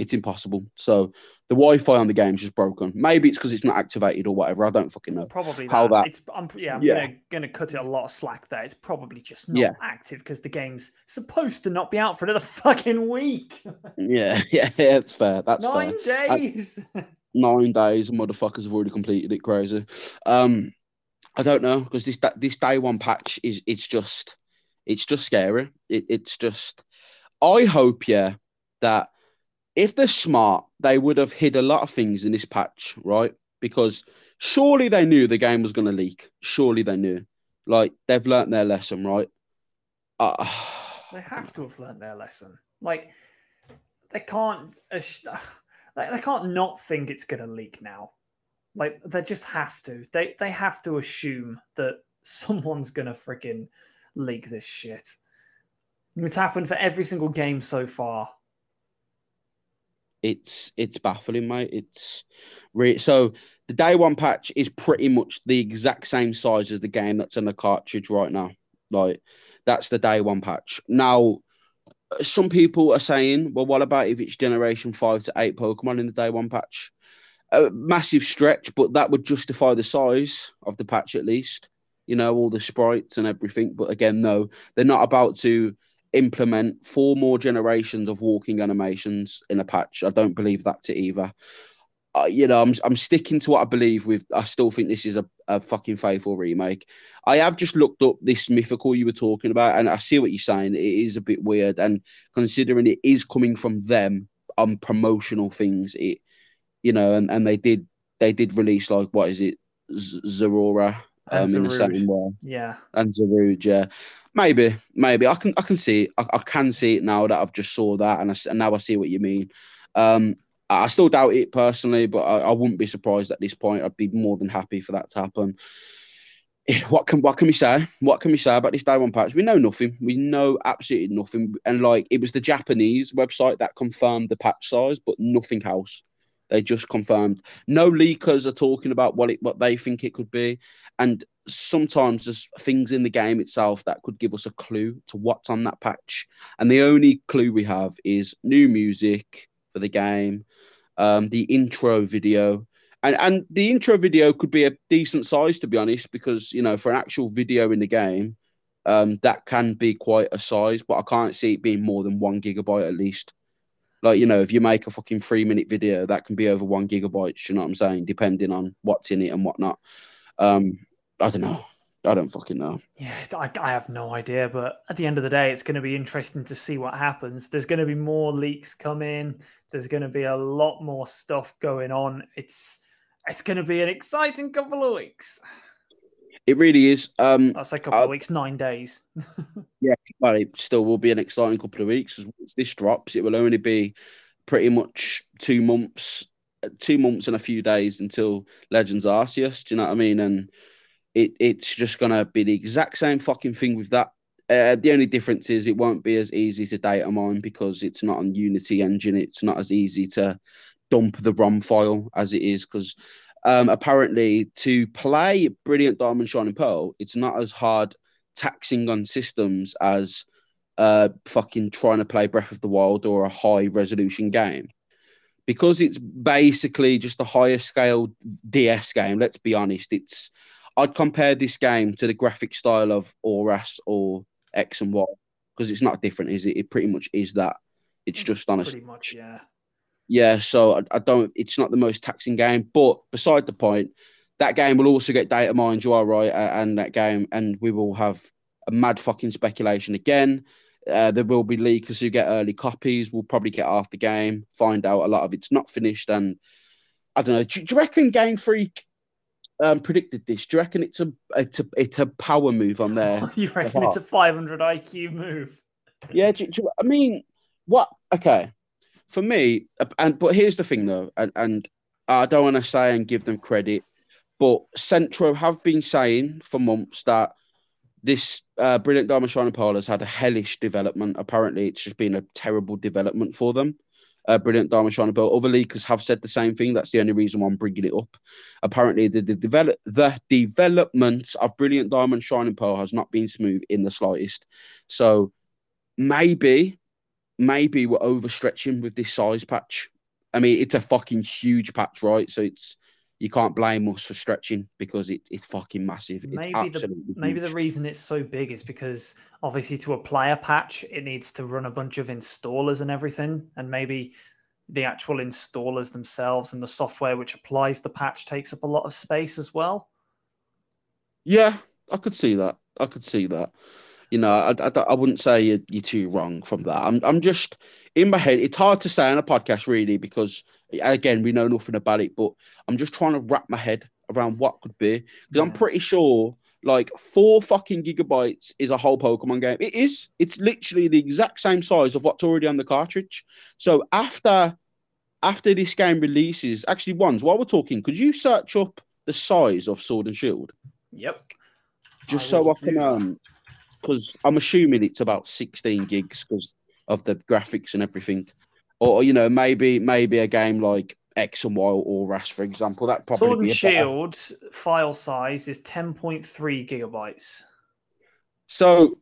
It's impossible. So the Wi-Fi on the game's just broken. Maybe it's because it's not activated or whatever. I don't fucking know. Probably How that. that- It's I'm, yeah, I'm Yeah. Gonna, gonna cut it a lot of slack there. It's probably just not Yeah. active because the game's supposed to not be out for another fucking week. Yeah, yeah, yeah, it's fair. That's Nine fair. days. nine days motherfuckers have already completed it crazy um i don't know because this this day one patch is it's just it's just scary it, it's just i hope yeah that if they're smart they would have hid a lot of things in this patch right because surely they knew the game was going to leak surely they knew like they've learnt their lesson right uh, They have to have learned their lesson. Like they can't. They, they can't not think it's going to leak now. Like they just have to. They they have to assume that someone's going to freaking leak this shit. It's happened for every single game so far. It's it's baffling, mate. It's re- so the day one patch is pretty much the exact same size as the game that's in the cartridge right now. Like that's the day one patch. Now, some people are saying, well, what about if it's generation five to eight Pokemon in the day one patch? A massive stretch, but that would justify the size of the patch at least. You know, all the sprites and everything. But again, no, they're not about to implement four more generations of walking animations in a patch. I don't believe that to either. Uh, you know, I'm I'm sticking to what I believe with. I still think this is a, a fucking faithful remake. I have just looked up this mythical you were talking about, and I see what you're saying. It is a bit weird, and considering it is coming from them on promotional things, it you know, and, and they did they did release like what is it, Z- Zeraora um, in the Zarude. same way Yeah. and Zarude, yeah. Maybe, maybe I can I can see. I, I can see it now that I've just saw that, and, I, and now I see what you mean. Um, I still doubt it personally, but I, I wouldn't be surprised at this point. I'd be more than happy for that to happen. What can what can we say? What can we say about this day one patch? We know nothing. We know absolutely nothing. And like it was the Japanese website that confirmed the patch size, but nothing else. They just confirmed. No leakers are talking about what it what they think it could be. And sometimes there's things in the game itself that could give us a clue to what's on that patch. And the only clue we have is new music for the game, um, the intro video. And, and the intro video could be a decent size, to be honest, because, you know, for an actual video in the game, um, that can be quite a size, but I can't see it being more than one gigabyte at least. Like, you know, if you make a fucking three minute video, that can be over one gigabyte, you know what I'm saying, depending on what's in it and whatnot. Um, I don't know. I don't fucking know. Yeah, I, I have no idea, but at the end of the day, it's going to be interesting to see what happens. There's going to be more leaks coming. There's going to be a lot more stuff going on. It's it's going to be an exciting couple of weeks. It really is. Um, I'll say a couple Uh, of weeks, nine days. well, it still will be an exciting couple of weeks. Once this drops, it will only be pretty much two months, two months and a few days until Legends Arceus. Do you know what I mean? And it it's just gonna be the exact same fucking thing with that. Uh, the only difference is it won't be as easy to data mine because it's not on Unity engine. It's not as easy to dump the ROM file as it is because um, apparently to play Brilliant Diamond Shining Pearl, it's not as hard taxing on systems as uh fucking trying to play Breath of the Wild or a high resolution game. Because it's basically just a higher scale DS game, let's be honest. It's I'd compare this game to the graphic style of ORAS or X and Y because it's not different, is it? It pretty much is that. It's just on a Pretty much, yeah. Yeah, so I, I don't. It's not the most taxing game, but beside the point, that game will also get data mined. You are right, and that game, and we will have a mad fucking speculation again. Uh, there will be leakers who get early copies. We'll probably get half the game, find out a lot of it's not finished, and I don't know. Do, do you reckon Game Freak um, predicted this? Do you reckon it's a it's a it's a power move on there? you reckon it's a 500 IQ move? Yeah, do, do, I mean, what? Okay, for me, and but here's the thing though, and, and I don't want to say and give them credit, but Centro have been saying for months that this uh, brilliant Diamond Shining Pearl has had a hellish development. Apparently, it's just been a terrible development for them. Uh, brilliant Diamond Shining Pearl. Other leakers have said the same thing. That's the only reason why I'm bringing it up. Apparently, the, the develop the development of Brilliant Diamond Shining Pearl has not been smooth in the slightest. So maybe, maybe we're overstretching with this size patch. I mean, it's a fucking huge patch, right? So it's you can't blame us for stretching because it, it's fucking massive. It's maybe the maybe the reason it's so big is because obviously to apply a patch, it needs to run a bunch of installers and everything, and maybe the actual installers themselves and the software which applies the patch takes up a lot of space as well. Yeah, I could see that. I could see that. You know, I, I, I wouldn't say you're, you're too wrong from that. I'm, I'm just in my head. It's hard to say on a podcast, really, because again, we know nothing about it, but I'm just trying to wrap my head around what could be. Because yeah. I'm pretty sure like four fucking gigabytes is a whole Pokemon game. It is. It's literally the exact same size of what's already on the cartridge. So after after this game releases, actually, ones while we're talking, could you search up the size of Sword and Shield? Yep. Just I so I can um because I'm assuming it's about 16 gigs because of the graphics and everything. Or you know, maybe maybe a game like X and Y or ORAS, for example. That probably Sword and Shield better... file size is 10.3 gigabytes. So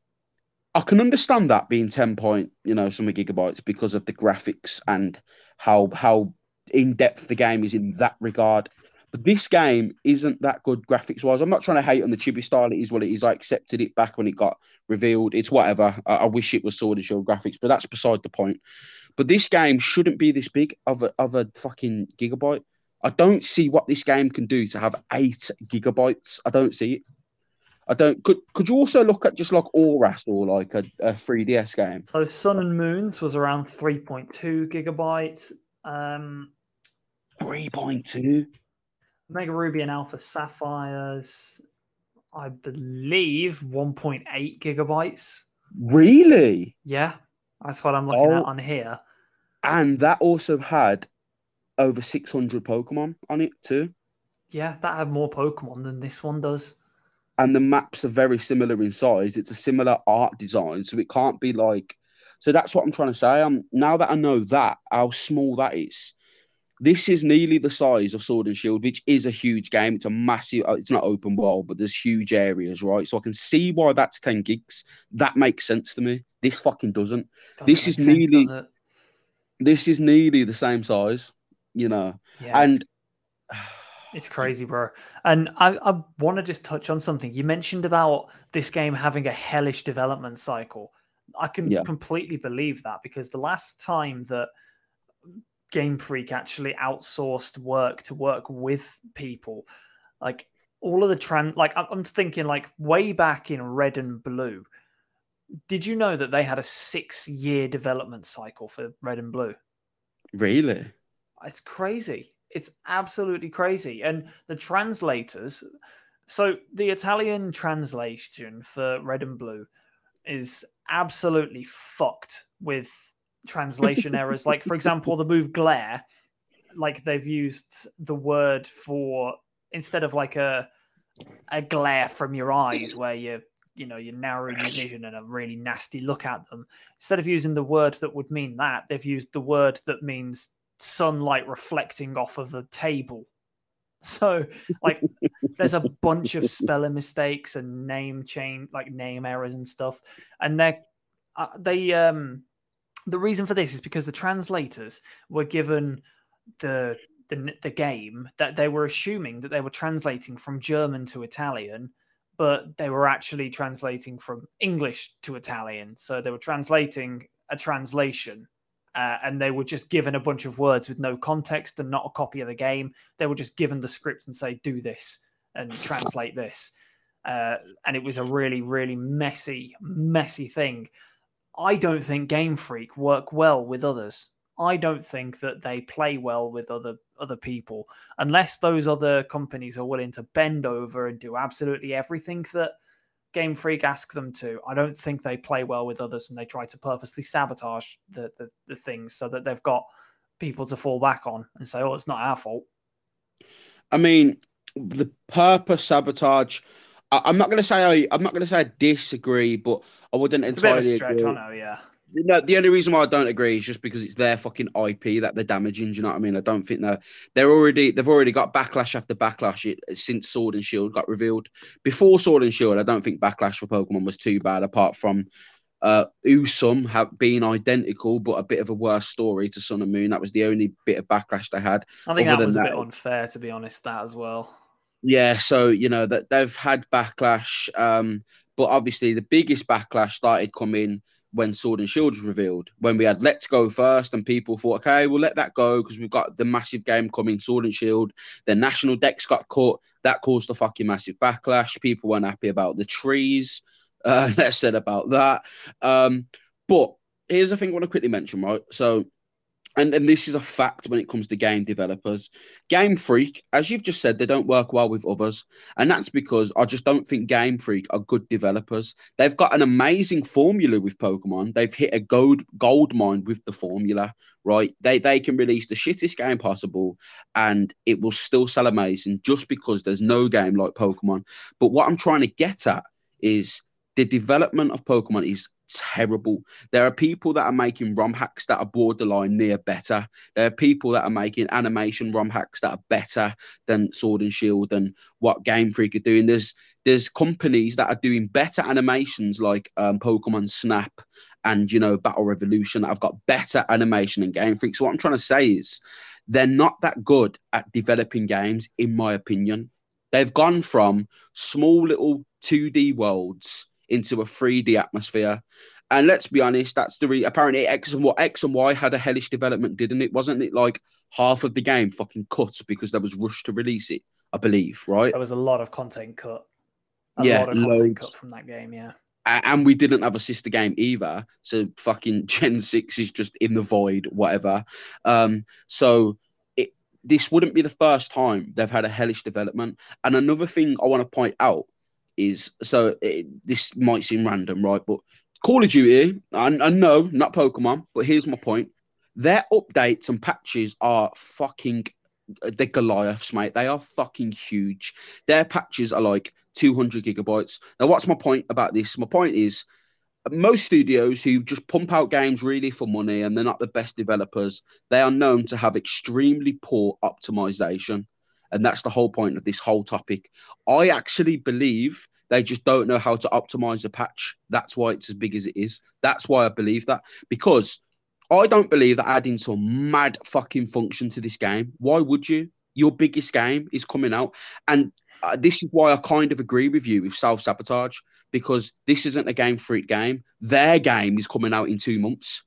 I can understand that being 10 point, you know, some gigabytes because of the graphics and how how in depth the game is in that regard. But this game isn't that good graphics wise. I'm not trying to hate on the chibi style. It is what it is. I accepted it back when it got revealed. It's whatever. I, I wish it was Sword and Shield graphics, but that's beside the point. But this game shouldn't be this big of a of a fucking gigabyte. I don't see what this game can do to have eight gigabytes. I don't see it. I don't. Could could you also look at just like ORAS or like a, a 3DS game? So Sun and Moons was around 3.2 gigabytes. Um, 3.2. Omega Ruby and Alpha Sapphires, I believe 1.8 gigabytes. Really? Yeah, that's what I'm looking oh. at on here. And that also had over 600 Pokemon on it too. Yeah, that had more Pokemon than this one does. And the maps are very similar in size. It's a similar art design, so it can't be like. So that's what I'm trying to say. Um, now that I know that how small that is, this is nearly the size of Sword and Shield, which is a huge game. It's a massive. Uh, it's not open world, but there's huge areas, right? So I can see why that's ten gigs. That makes sense to me. This fucking doesn't. doesn't this is sense, nearly. This is nearly the same size, you know, yeah, and. It's crazy, bro. And I, I want to just touch on something. You mentioned about this game having a hellish development cycle. I can yeah. completely believe that because the last time that Game Freak actually outsourced work to work with people. Like all of the trans, like I'm thinking, like way back in Red and Blue. Did you know that they had a six-year development cycle for Red and Blue? Really? It's crazy. It's absolutely crazy. And the translators, so the Italian translation for Red and Blue is absolutely fucked with translation errors. Like, for example, the move glare, like they've used the word for instead of like a a glare from your eyes where you you know you're narrowing your vision and a really nasty look at them instead of using the word that would mean that they've used the word that means sunlight reflecting off of a table so like there's a bunch of spelling mistakes and name change like name errors and stuff and they uh, they um the reason for this is because the translators were given the, the the game that they were assuming that they were translating from German to Italian, but they were actually translating from English to Italian. So they were translating a translation, uh, and they were just given a bunch of words with no context and not a copy of the game. They were just given the script and say, "Do this and translate this." Uh, and it was a really, really messy, messy thing. I don't think Game Freak work well with others. I don't think that they play well with other other people, unless those other companies are willing to bend over and do absolutely everything that Game Freak ask them to. I don't think they play well with others and they try to purposely sabotage the, the, the things so that they've got people to fall back on and say, oh, it's not our fault. I mean, the purpose sabotage. I, am not going to say I, I'm not going to say I disagree, but I wouldn't It's entirely a bit of a stretch, agree. I know, yeah. No, the only reason why I don't agree is just because it's their fucking IP that they're damaging. Do you know what I mean? I don't think they're they're already they've already got backlash after backlash since Sword and Shield got revealed. Before Sword and Shield, I don't think backlash for Pokemon was too bad, apart from uh Usum have being identical but a bit of a worse story to Sun and Moon. That was the only bit of backlash they had. I think Other that was a bit unfair, to be honest, that as well. Yeah, so you know that they've had backlash, um, but obviously the biggest backlash started coming when Sword and Shield was revealed. When we had Let's Go first, and people thought, okay, we'll let that go because we've got the massive game coming, Sword and Shield. The national Dex got caught. That caused a fucking massive backlash. People weren't happy about the trees. Uh, less said about that. Um, but here's the thing I want to quickly mention, right? So, and, and this is a fact when it comes to game developers. Game Freak, as you've just said, they don't work well with others. And that's because I just don't think Game Freak are good developers. They've got an amazing formula with Pokemon. They've hit a gold gold mine with the formula, right? They they can release the shittest game possible and it will still sell amazing just because there's no game like Pokemon. But what I'm trying to get at is the development of Pokemon is terrible. There are people that are making ROM hacks that are borderline near better. There are people that are making animation ROM hacks that are better than Sword and Shield and what Game Freak are doing. There's there's companies that are doing better animations like um, Pokemon Snap and you know Battle Revolution that have got better animation than Game Freak. So what I'm trying to say is they're not that good at developing games, in my opinion. They've gone from small little 2D worlds into a 3D atmosphere. And let's be honest, that's the re- apparently X and Y X and Y had a hellish development, didn't it? Wasn't it like half of the game fucking cut because there was rushed to release it? I believe, right? There was a lot of content cut. A Yeah, lot of content loads. cut from that game, yeah. And we didn't have a sister game either. So fucking Gen Six is just in the void, whatever. Um, so it this wouldn't be the first time they've had a hellish development. And another thing I want to point out is so it, this might seem random, right? But Call of Duty, I, I know not Pokemon, but here's my point: their updates and patches are fucking the Goliaths, mate. They are fucking huge. Their patches are like 200 gigabytes. Now, what's my point about this? My point is most studios who just pump out games really for money and they're not the best developers, they are known to have extremely poor optimization. And that's the whole point of this whole topic. I actually believe they just don't know how to optimize a patch. That's why it's as big as it is. That's why I believe that. Because I don't believe that adding some mad fucking function to this game. Why would you? Your biggest game is coming out. And uh, this is why I kind of agree with you with self sabotage because this isn't a game freak game. Their game is coming out in two months.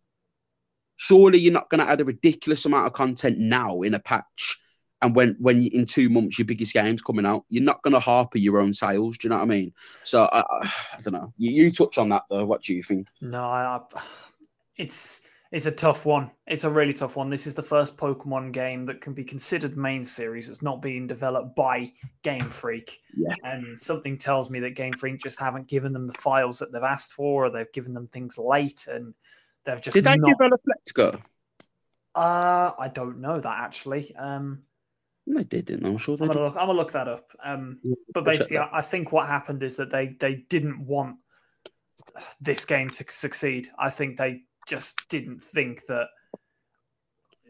Surely you're not going to add a ridiculous amount of content now in a patch. And when, when you, in two months your biggest game's coming out, you're not going to harper your own sales. Do you know what I mean? So I, I, don't know. You, you touch on that though. What do you think? No, I, I, it's it's a tough one. It's a really tough one. This is the first Pokemon game that can be considered main series. It's not being developed by Game Freak. Yeah. And something tells me that Game Freak just haven't given them the files that they've asked for, or they've given them things late, and they've just Did they not. develop Let's Go? Uh, I don't know that actually. Um, They did, didn't? I'm sure they I'm gonna look. I'm gonna look that up. Um, but basically. I, I think what happened is that they they didn't want this game to succeed. I think they just didn't think that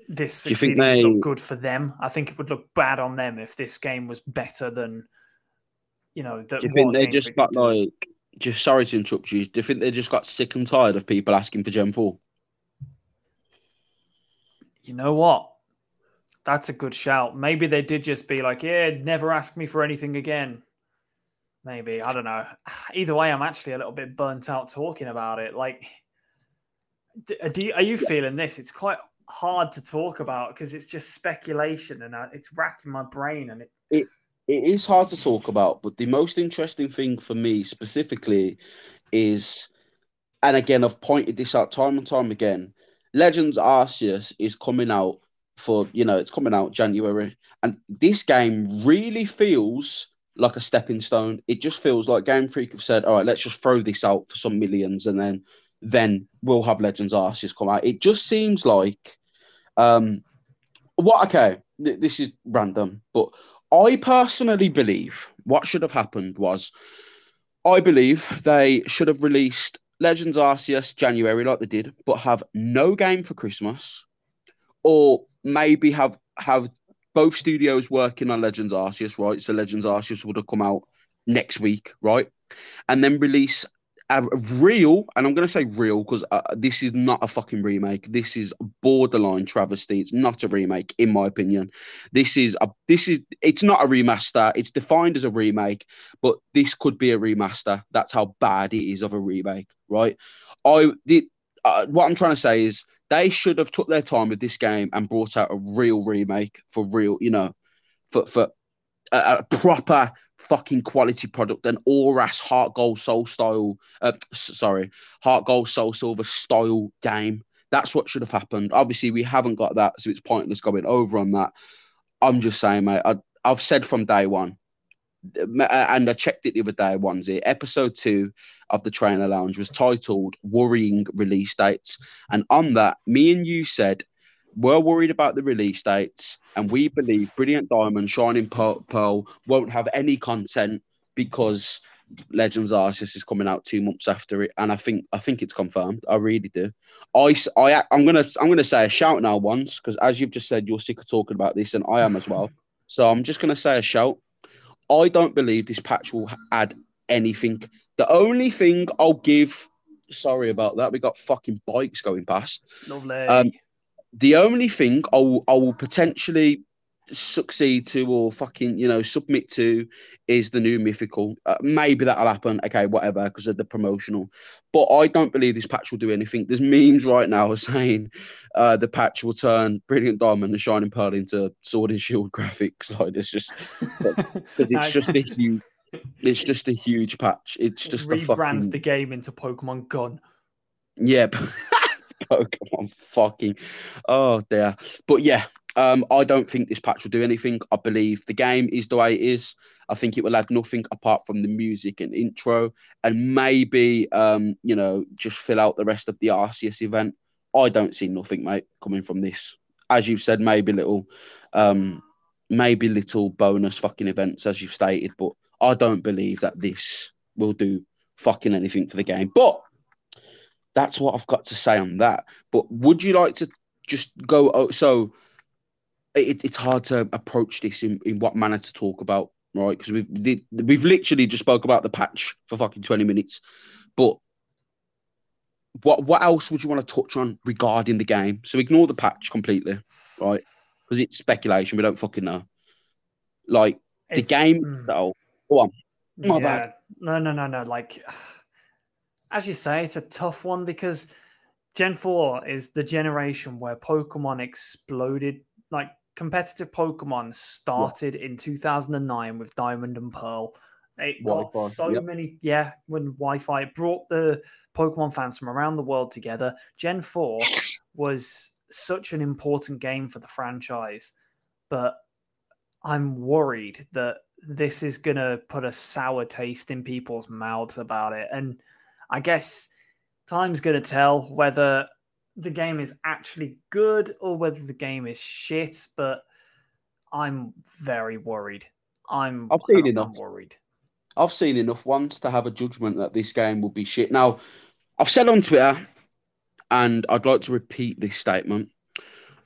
this Do you think succeeding would look good for them. I think it would look bad on them if this game was better than you know. That Do you think they just got like? Just sorry to interrupt you. Do you think they just got sick and tired of people asking for Gen Four? You know what? That's a good shout. Maybe they did just be like, yeah, never ask me for anything again. Maybe. I don't know. Either way, I'm actually a little bit burnt out talking about it. Like, uh, do you, are you feeling this? It's quite hard to talk about because it's just speculation and uh, it's racking my brain. And it, It is hard to talk about, but the most interesting thing for me specifically is, and again, I've pointed this out time and time again. Legends Arceus is coming out for you know it's coming out January, and this game really feels like a stepping stone. It just feels like Game Freak have said, "All right, let's just throw this out for some millions, and then then we'll have Legends Arceus come out." It just seems like, um, what? Okay, th- this is random, but I personally believe what should have happened was, I believe they should have released Legends Arceus January like they did, but have no game for Christmas, or maybe have have both studios working on Legends Arceus, right? So Legends Arceus would have come out next week, right? And then release a real, and I'm going to say real because uh, this is not a fucking remake. This is borderline travesty. It's not a remake, in my opinion. This is a this is it's not a remaster. It's defined as a remake, but this could be a remaster. That's how bad it is of a remake, right? I did. Uh, what I'm trying to say is they should have took their time with this game and brought out a real remake for real, you know, for for a, a proper fucking quality product, an Oras Heart Gold Soul style, uh, sorry, Heart Gold Soul Silver style game. That's what should have happened. Obviously, we haven't got that, so it's pointless going over on that. I'm just saying, mate. I, I've said from day one, and I checked it the other day, onesie. Episode two of the Trainer Lounge was titled Worrying Release Dates. And on that, me and you said, we're worried about the release dates, and we believe Brilliant Diamond, Shining Pearl won't have any content because Legends Arceus is coming out two months after it, and I think I think it's confirmed. I really do. I, I I'm gonna I'm gonna say a shout now once because as you've just said, you're sick of talking about this, and I am as well. So I'm just gonna say a shout. I don't believe this patch will add anything. The only thing I'll give, sorry about that, we got fucking bikes going past. Lovely. Um, the only thing I will, I will potentially succeed to or fucking you know submit to is the new mythical. Uh, maybe that'll happen. Okay whatever because of the promotional. But i don't believe this patch will do anything. There's memes right now saying uh, the patch will turn brilliant diamond and shining pearl into sword and shield graphics. Like it's just because it's just a huge it's just a huge patch. It's just rebrands fucking... the game into pokemon gun. Yep. Pokemon fucking oh dear. But yeah, um, I don't think this patch will do anything. I believe the game is the way it is. I think it will add nothing apart from the music and intro, and maybe um, you know, just fill out the rest of the Arceus event. I don't see nothing, mate, coming from this. As you've said, maybe little um maybe little bonus fucking events as you've stated, but I don't believe that this will do fucking anything for the game. But that's what I've got to say on that. But would you like to just go? Oh, so it, it's hard to approach this in, in what manner to talk about, right? Because we've we've literally just spoke about the patch for fucking twenty minutes. But what what else would you want to touch on regarding the game? So ignore the patch completely, right? Because it's speculation. We don't fucking know. Like it's, the game mm, itself. Go on. My yeah, bad. No, no, no, no. Like as you say, it's a tough one because Gen 4 is the generation where Pokemon exploded. Like competitive Pokemon started yeah. in 2009 with Diamond and Pearl. It got Wi-Fi, so yep. many, yeah, when Wi Fi brought the Pokemon fans from around the world together. Gen 4 was such an important game for the franchise, but I'm worried that this is going to put a sour taste in people's mouths about it. And I guess time's going to tell whether the game is actually good or whether the game is shit. But I'm very worried. I'm. I've seen I'm enough. Worried. I've seen enough once to have a judgment that this game will be shit. Now, I've said on Twitter, and I'd like to repeat this statement.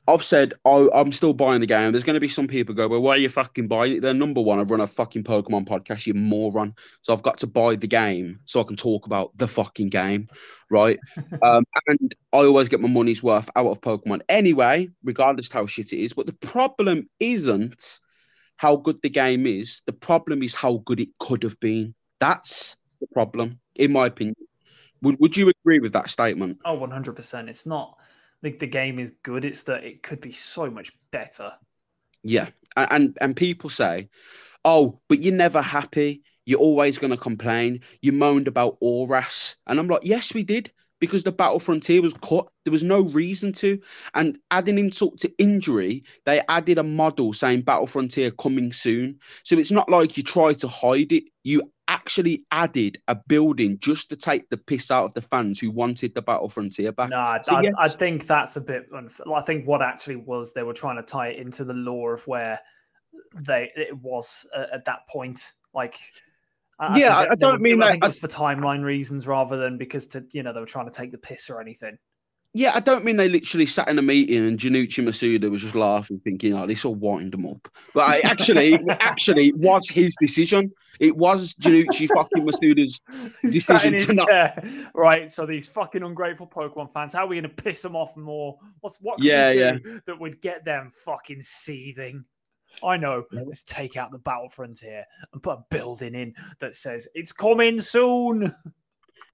I've said oh, I'm still buying the game. There's going to be some people go, well, why are you fucking buying it? They're number one. I run a fucking Pokemon podcast, you moron. So I've got to buy the game so I can talk about the fucking game, right? um, and I always get my money's worth out of Pokemon anyway, regardless how shit it is. But the problem isn't how good the game is. The problem is how good it could have been. That's the problem, in my opinion. Would Would you agree with that statement? Oh, 100. percent It's not think the game is good. It's that it could be so much better. Yeah, and and people say, "Oh, but you're never happy. You're always going to complain. You moaned about Oras," and I'm like, "Yes, we did, because the Battle Frontier was cut. There was no reason to. And adding insult to injury, they added a model saying Battle Frontier coming soon. So it's not like you try to hide it. You actually added a building just to take the piss out of the fans who wanted the Battle Frontier back. No, I, So, I, yes. I think that's a bit. Unf- I think what actually was they were trying to tie it into the lore of where they it was uh, at that point. Like, I, Yeah, I- don't mean that- it was for timeline reasons rather than because to you know they were trying to take the piss or anything. Yeah, I don't mean they literally sat in a meeting and Junichi Masuda was just laughing, thinking, "Oh, this will wind them up." But I, actually, actually, it was his decision. It was Junichi fucking Masuda's He sat in decision to not- Right, so these fucking ungrateful Pokemon fans, how are we going to piss them off more? What's what? Can Yeah, we yeah. that would get them fucking seething. I know. Let's take out the battle frontier and put a building in that says it's coming soon.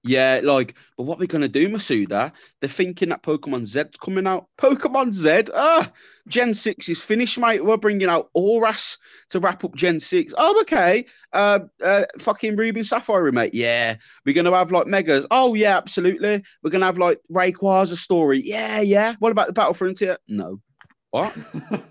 Yeah, like, but what are we gonna do, Masuda? They're thinking that Pokemon Z's coming out. Pokemon Z, ah, Gen Six is finished, mate. We're bringing out Oras to wrap up Gen Six. Oh, okay. Uh, uh, fucking Ruby and Sapphire remake. Yeah, we're gonna have like Megas. Oh yeah, absolutely. We're gonna have like Rayquaza story. Yeah, yeah. What about the Battle Frontier? No. What?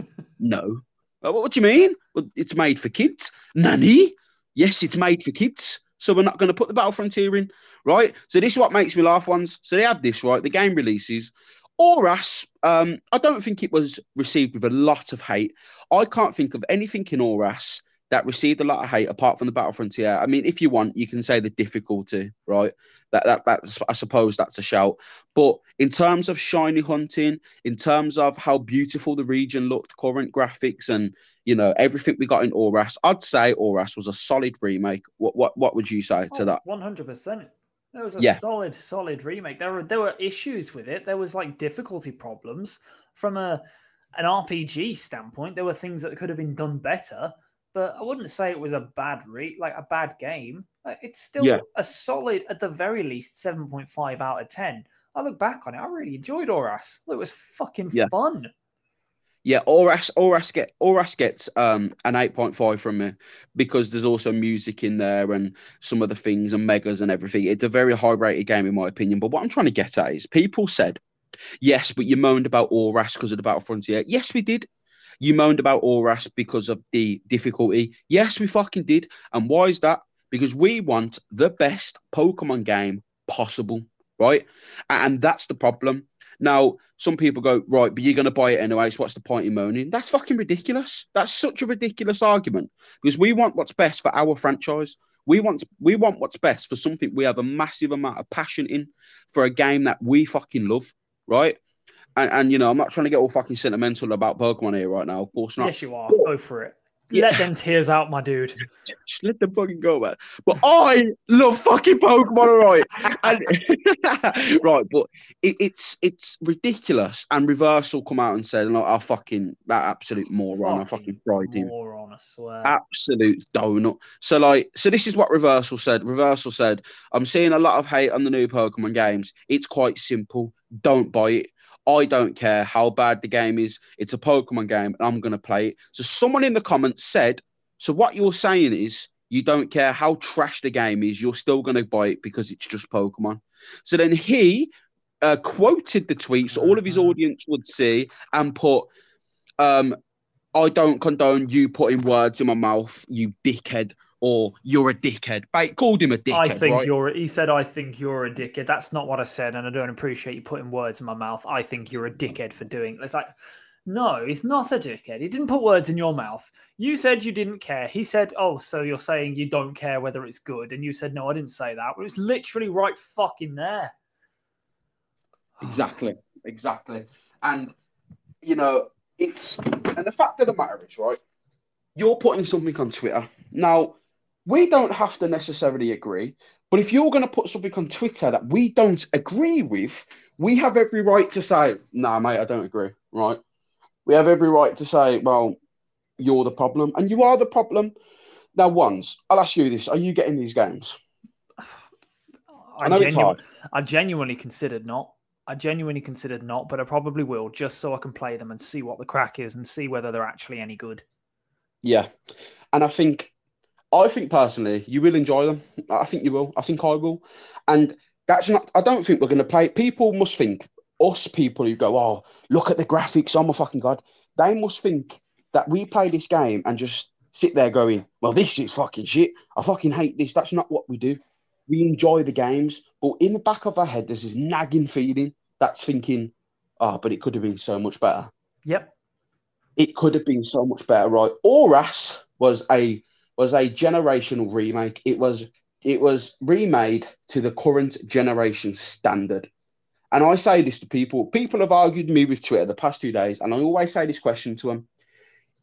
No. What, what do you mean? Well, it's made for kids. Nanny? Yes, it's made for kids. So we're not going to put the Battle Frontier in, right? So this is what makes me laugh. Ones. So they have this right. The game releases. Oras, um, I don't think it was received with a lot of hate. I can't think of anything in Oras that received a lot of hate apart from the Battle Frontier. I mean, if you want, you can say the difficulty, right? That that that's I suppose that's a shout. But in terms of shiny hunting, in terms of how beautiful the region looked, current graphics, and you know everything we got in Oras, I'd say Oras was a solid remake. What what what would you say to oh, that? One hundred percent. It was a Yeah. solid, solid remake. There were there were issues with it. There was like difficulty problems from a an RPG standpoint. There were things that could have been done better, but I wouldn't say it was a bad re like a bad game. It's still Yeah. a solid, at the very least, seven point five out of ten. I look back on it. I really enjoyed Oras. It was fucking Yeah. fun. Yeah, Oras Oras get Oras gets um an eight point five from me because there's also music in there and some of the things and megas and everything. It's a very high rated game in my opinion. But what I'm trying to get at is people said, yes, but you moaned about Oras because of the Battle Frontier. Yes, we did. You moaned about Oras because of the difficulty. Yes, we fucking did. And why is that? Because we want the best Pokemon game possible, right? And that's the problem. Now, some people go, right, but you're going to buy it anyway. So what's the point in moaning? That's fucking ridiculous. That's such a ridiculous argument because we want what's best for our franchise. We want we want what's best for something we have a massive amount of passion in for a game that we fucking love, right? And, and you know, I'm not trying to get all fucking sentimental about Pokemon here right now. Of course not. Yes, you are. Go for it. Yeah. Let them tears out, my dude. Just let them fucking go, man. But I love fucking Pokemon, right? And, right, but it, it's it's ridiculous. And Reversal come out and said, "No, I fucking that absolute moron. I fucking fried him." Moron, I swear. Absolute donut. So like, so this is what Reversal said. Reversal said, "I'm seeing a lot of hate on the new Pokemon games. It's quite simple. Don't buy it." I don't care how bad the game is. It's a Pokemon game, and I'm going to play it. So someone in the comments said, "So what you're saying is you don't care how trash the game is. You're still going to buy it because it's just Pokemon." So then he uh, quoted the tweet, so all of his Mhm. audience would see, and put, um, "I don't condone you putting words in my mouth, you dickhead." Or you're a dickhead. Called him a dickhead, I think right? you're. He said, "I think you're a dickhead." That's not what I said, and I don't appreciate you putting words in my mouth. I think you're a dickhead for doing. It's like, no, he's not a dickhead. He didn't put words in your mouth. You said you didn't care. He said, "Oh, so you're saying you don't care whether it's good?" And you said, "No, I didn't say that." It was literally right fucking there. Exactly, exactly. And you know, it's and the fact of the matter is, right? You're putting something on Twitter. Now, we don't have to necessarily agree, but if you're going to put something on Twitter that we don't agree with, we have every right to say, "Nah, mate, I don't agree." Right? We have every right to say, "Well, you're the problem, and you are the problem." Now, once I'll ask you this: Are you getting these games? I, know it's hard. I genuinely considered not. I genuinely considered not, but I probably will just so I can play them and see what the crack is and see whether they're actually any good. Yeah, and I think, I think personally, you will enjoy them. I think you will. I think I will. And That's not. I don't think we're going to play. People must think us people who go, oh, look at the graphics. Oh my fucking god. They must think that we play this game and just sit there going, well, this is fucking shit. I fucking hate this. That's not what we do. We enjoy the games, but in the back of our head, there's this nagging feeling that's thinking, oh, but it could have been so much better. Yep. It could have been so much better, right? Oras was a was a generational remake. It was it was remade to the current generation standard. And I say this to people. People have argued me with Twitter the past two days, and I always say this question to them: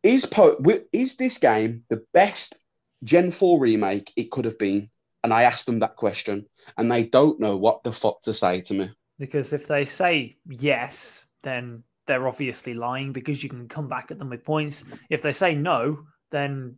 Is po- is this game the best Gen Four remake it could have been? And I asked them that question, and they don't know what the fuck to say to me. Because if they say yes, then they're obviously lying because you can come back at them with points. If they say no, then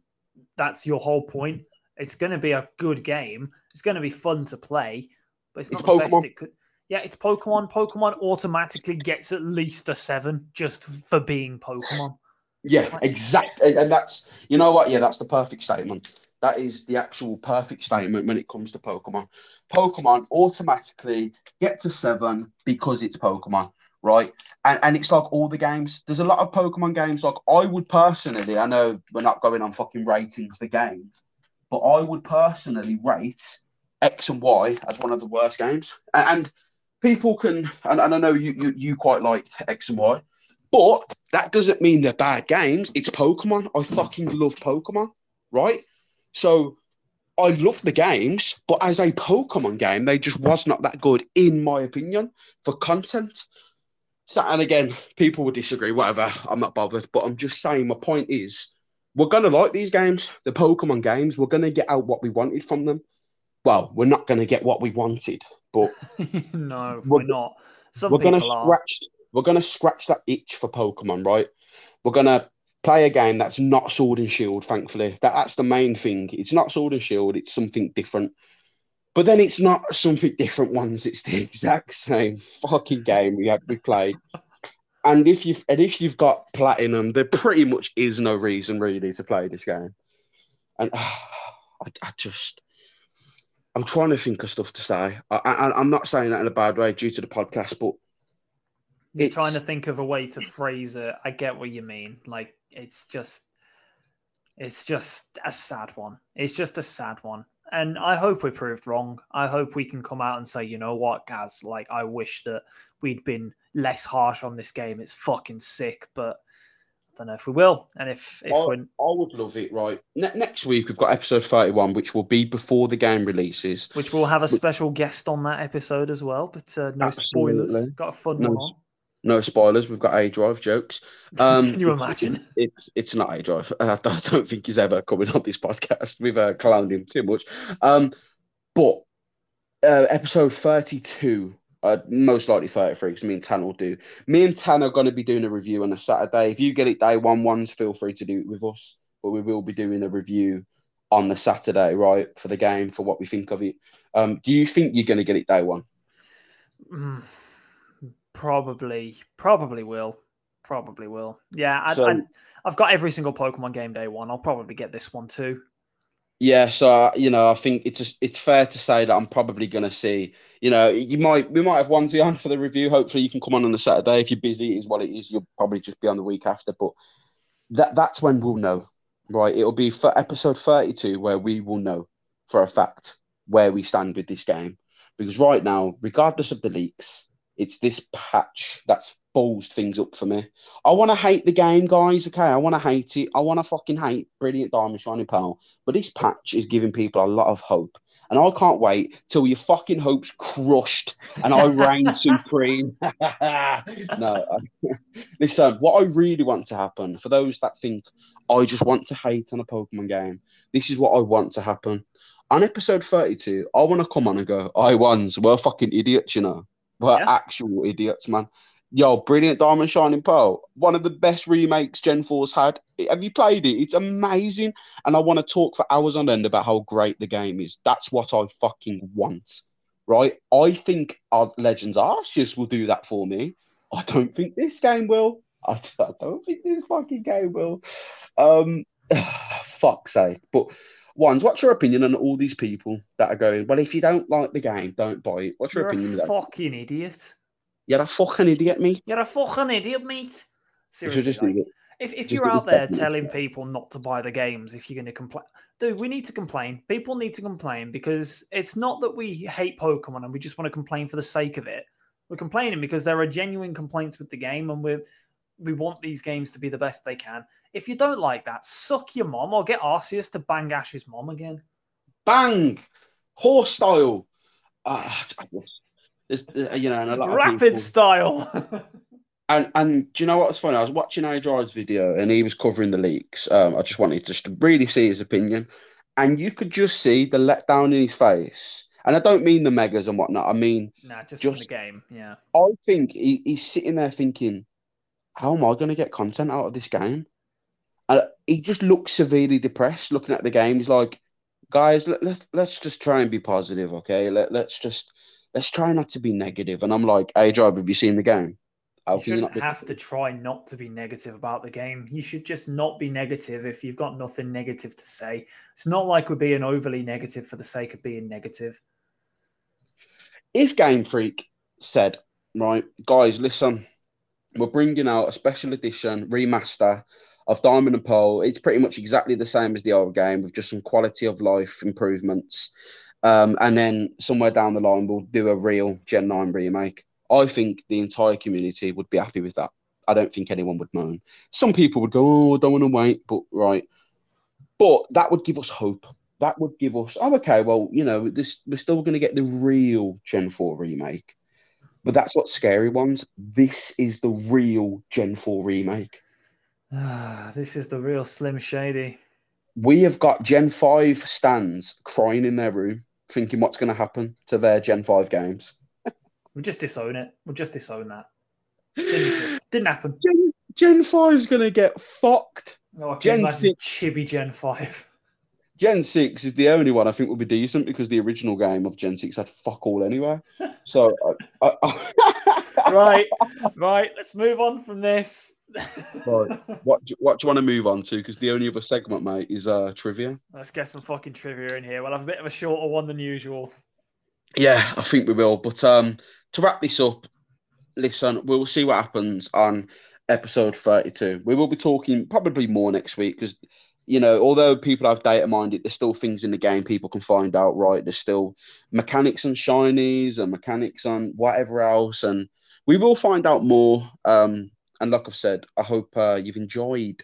that's your whole point. It's going to be a good game. It's going to be fun to play, but it's not It's the Pokemon. best it could. Yeah, it's Pokemon. Pokemon automatically gets at least a seven just for being Pokemon. Yeah, exactly. And that's, you know what? Yeah, that's the perfect statement. That is the actual perfect statement when it comes to Pokemon. Pokemon automatically get to seven because it's Pokemon, right? And, and it's like all the games. There's a lot of Pokemon games. Like, I would personally, I know we're not going on fucking ratings for games, but I would personally rate X and Y as one of the worst games. And, and people can, and, and I know you, you, you quite liked X and Y. But that doesn't mean they're bad games. It's Pokemon. I fucking love Pokemon, right? So I love the games, but as a Pokemon game, they just was not that good, in my opinion, for content. So, and again, people will disagree, whatever. I'm not bothered, but I'm just saying. My point is, we're gonna like these games, the Pokemon games. We're gonna get out what we wanted from them. Well, we're not gonna get what we wanted, but no, We're- we're, not. Some we're gonna scratch we're gonna scratch that itch for Pokemon, right? We're gonna play a game that's not Sword and Shield, thankfully. That, that's the main thing. It's not Sword and Shield, it's something different. But then it's not something different ones, it's the exact same fucking game we have we played. And if you've and if you've got platinum, there pretty much is no reason really to play this game. And I, I just I'm trying to think of stuff to say. I, I'm not saying that in a bad way due to the podcast, but You're trying to think of a way to phrase it. I get what you mean. Like it's just it's just a sad one. It's just a sad one. And I hope we're proved wrong. I hope we can come out and say, you know what, Gaz, like I wish that we'd been less harsh on this game. It's fucking sick, but I don't know if we will. And if if I, we're I would love it, right? Ne- next week, we've got episode 31, which will be before the game releases. which we'll have a special guest on that episode as well, but uh, no spoilers. Got a fun No one. No spoilers. We've got aDrive jokes. Um, Can you imagine? It's it's not aDrive. I don't think he's ever coming on this podcast. We've uh, clowned him too much. Um, but uh, episode 32, uh, most likely 33, because me and Tan will do. Me and Tan are going to be doing a review on a Saturday. If you get it day one ones, feel free to do it with us. But we will be doing a review on the Saturday, right, for the game, for what we think of it. Um, do you think you're going to get it day one? Mm, probably, probably will. Probably will. Yeah, I, So- I, I've got every single Pokemon game day one. I'll probably get this one too. Yeah, so you know, I think it's just it's fair to say that I'm probably going to see. You know, you might we might have onesie on for the review. Hopefully, you can come on on a Saturday. If you're busy, Is what it is. You'll probably just be on the week after, but that that's when we'll know, right? It'll be for episode 32 where we will know for a fact where we stand with this game. Because right now, regardless of the leaks, it's this patch that's balls things up for me. I want to hate the game, guys. Okay, I want to hate it. I want to fucking hate Brilliant Diamond Shining Pearl. But this patch is giving people a lot of hope. And I can't wait till your fucking hopes crushed and I reign supreme. no, listen, what I really want to happen, for those that think I just want to hate on a Pokemon game, this is what I want to happen. On episode 32, I want to come on and go, I ones, we're fucking idiots, you know. We're Yeah. actual idiots, man. Yo, Brilliant Diamond Shining Pearl, one of the best remakes Gen 4's had. Have you played it? It's amazing. And I want to talk for hours on end about how great the game is. That's what I fucking want, right? I think our Legends Arceus will do that for me. I don't think this game will. I, don't think this fucking game will. Um, fuck's sake. But ones. What's your opinion on all these people that are going? Well, if you don't like the game, don't buy it. What's your You're opinion? a fucking idiot. You're a fucking idiot, mate. You're a fucking idiot, mate. Seriously, if, if just you're out there telling people not to buy the games, if you're going to complain, dude, we need to complain. People need to complain because it's not that we hate Pokemon and we just want to complain for the sake of it. We're complaining because there are genuine complaints with the game, and we we want these games to be the best they can. If you don't like that, suck your mom or get Arceus to bang Ash's mom again. Bang, horse style. Uh, there's, uh, you know, and a lot of Rapid people- style. And and do you know what's funny? I was watching aDrive's video and he was covering the leaks. Um, I just wanted to just to really see his opinion, and you could just see the letdown in his face. And I don't mean the megas and whatnot. I mean, nah, just, Just- the game. Yeah. I think he, he's sitting there thinking, "How am I going to get content out of this game?" And he just looks severely depressed looking at the game. He's like, "Guys, let, let's let's just try and be positive, okay? Let let's just let's try not to be negative." And I'm like, "aDrive, have you seen the game? How you you shouldn't be have to try not to be negative about the game. You should just not be negative if you've got nothing negative to say. It's not like we're being overly negative for the sake of being negative. if Game Freak said, right, guys, listen, we're bringing out a special edition remaster of Diamond and Pearl. It's pretty much exactly the same as the old game with just some quality of life improvements. Um, and then somewhere down the line, we'll do a real Gen 9 remake. I think the entire community would be happy with that. I don't think anyone would moan. Some people would go, oh, I don't want to wait, but right. But that would give us hope that would give us oh okay well you know this we're still going to get the real gen 4 remake but that's what scary ones this is the real gen 4 remake Ah, this is the real Slim Shady. we have got gen 5 stands crying in their room thinking what's going to happen to their gen 5 games We'll just disown it. We'll just disown that. Didn't. Didn't happen. gen, gen 5 is going to get fucked Oh, Gen imagine 6. Chibi Gen 5. Gen 6 is the only one I think will be decent because the original game of Gen 6 had fuck all anyway. So, I, I, right, right. Let's move on from this. Right. what, do- what do you want to move on to? Because the only other segment, mate, is uh, trivia. Let's get some fucking trivia in here. We'll have a bit of a shorter one than usual. Yeah, I think we will. But um, to wrap this up, listen, we'll see what happens on episode 32. We will be talking probably more next week because, you know, although people have data minded, there's still things in the game people can find out, right? There's still mechanics on shinies and mechanics on whatever else. And we will find out more. Um, and like I've said, I hope uh, you've enjoyed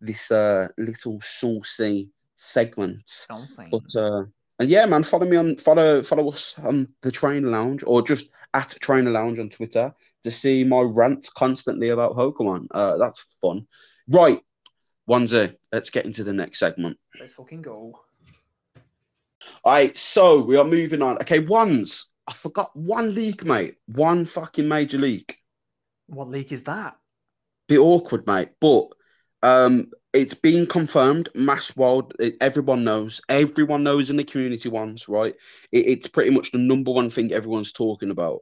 this uh, little saucy segment. Something. But uh, and yeah, man, follow me on follow follow us on the Trainer Lounge or just at Trainer Lounge on Twitter to see my rant constantly about Pokemon. Uh, that's fun. Right, Onesie, let's get into the next segment. Let's fucking go. All right, so we are moving on. Okay, ones. I forgot one leak, mate. One fucking major leak. What leak is that? Bit awkward, mate. But um, it's been confirmed. Mass World, It, everyone knows. Everyone knows in the community ones, right? It, it's pretty much the number one thing everyone's talking about.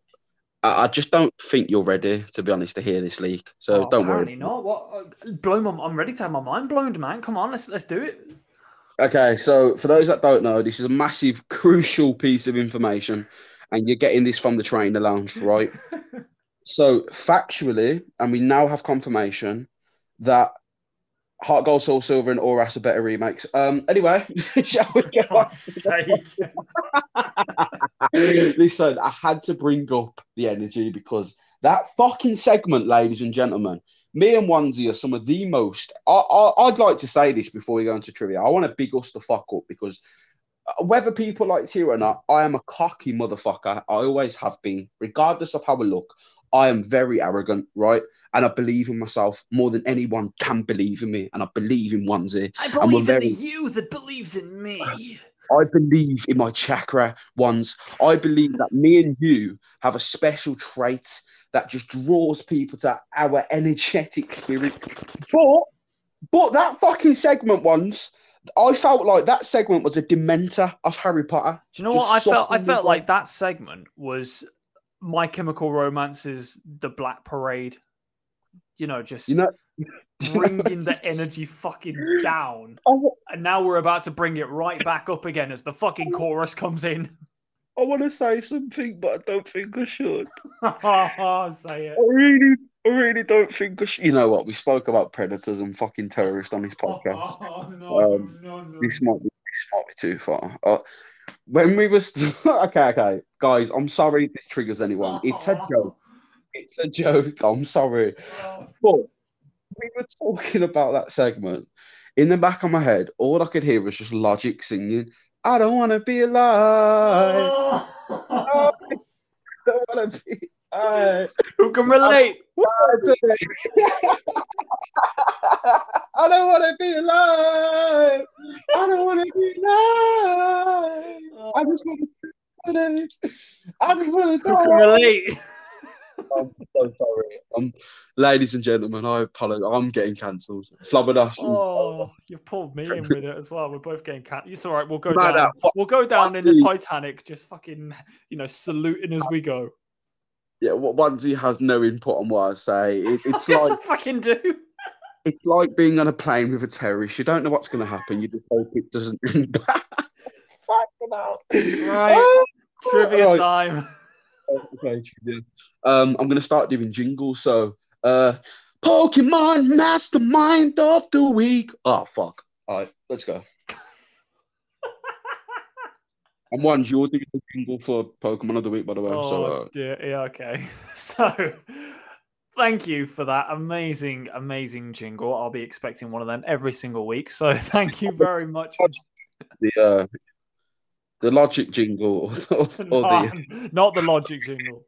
I, I just don't think you're ready, to be honest, to hear this leak. So Oh, don't apparently worry. not. What? Uh, blow my. I'm ready to have my mind blown, man. Come on, let's let's do it. Okay, so for those that don't know, this is a massive, crucial piece of information, and you're getting this from the trainer lounge, right? so factually, and we now have confirmation that Heart Gold, Soul Silver, and Oras are better remakes. Um, anyway, shall we get on? Listen, I had to bring up the energy because that fucking segment, ladies and gentlemen, me and Onesie are some of the most. I, I, I'd like to say this before we go into trivia. I want to big us the fuck up because Uh, whether people like to hear or not, I am a cocky motherfucker. I always have been, regardless of how I look. I am very arrogant, right? And I believe in myself more than anyone can believe in me. And I believe in Onesie. I believe very- in the you that believes in me. I believe in my chakra ones. I believe that me and you have a special trait that just draws people to our energetic spirit. But, but that fucking segment once, I felt like that segment was a dementor of Harry Potter. Do you know what I felt? I felt like that segment was My Chemical Romance's The Black Parade. You know, just You know, bringing the energy fucking down. I, And now we're about to bring it right back up again as the fucking chorus comes in. I want to say something, but I don't think I should. Say it. I really, I really don't think should. You know what? We spoke about predators and fucking terrorists on this podcast. Oh, no, Um, no, no. This might be, this might be too far. Uh, when we was okay, okay, guys, I'm sorry this triggers anyone. It's a joke. It's a joke. I'm sorry. Oh. But we were talking about that segment. In the back of my head, all I could hear was just Logic singing, I don't want to be alive. Oh. I don't want to be alive. Who can relate? That's. I don't want to be alive. I don't want to be alive. I just want to. I just want to Who can die. relate? I'm so sorry. Um, ladies and gentlemen, I apologize. I'm getting cancelled. Flabberdash. Oh, you've pulled me in with it as well. We're both getting cat. It's all right. We'll go No, down. no, what- We'll go down in the Titanic, just fucking, you know, saluting as we go. Yeah, what Onesie has no input on what I say. It, it's like I fucking do. it's like being on a plane with a terrorist. You don't know what's going to happen. You just hope it doesn't end bad. Fucking hell. Right. Oh, Trivia right. time. Okay, trivia. Um, I'm gonna start doing jingles. So, uh, Pokemon Mastermind of the Week. Oh fuck! All right, let's go. And one's you're doing the jingle for Pokemon of the Week, by the way. so, Oh uh, dear. Yeah. Okay. So, thank you for that amazing, amazing jingle. I'll be expecting one of them every single week. So, thank you very much. the uh, the Logic jingle or, or, or the Not, the logic jingle.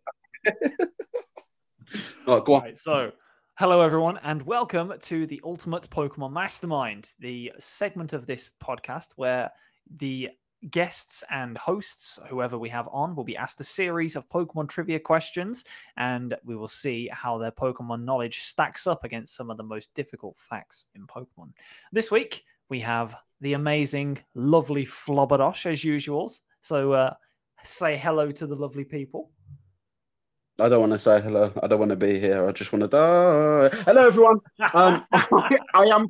all right, go on. Right, so, hello everyone, and welcome to the Ultimate Pokemon Mastermind, the segment of this podcast where the guests and hosts, whoever we have on, will be asked a series of Pokemon trivia questions, and we will see how their Pokemon knowledge stacks up against some of the most difficult facts in Pokemon. This week, we have the amazing, lovely Flobberdosh as usual. So, uh, say hello to the lovely people. I don't want to say hello. I don't want to be here. I just want to die. Hello, everyone. Um, I, I am.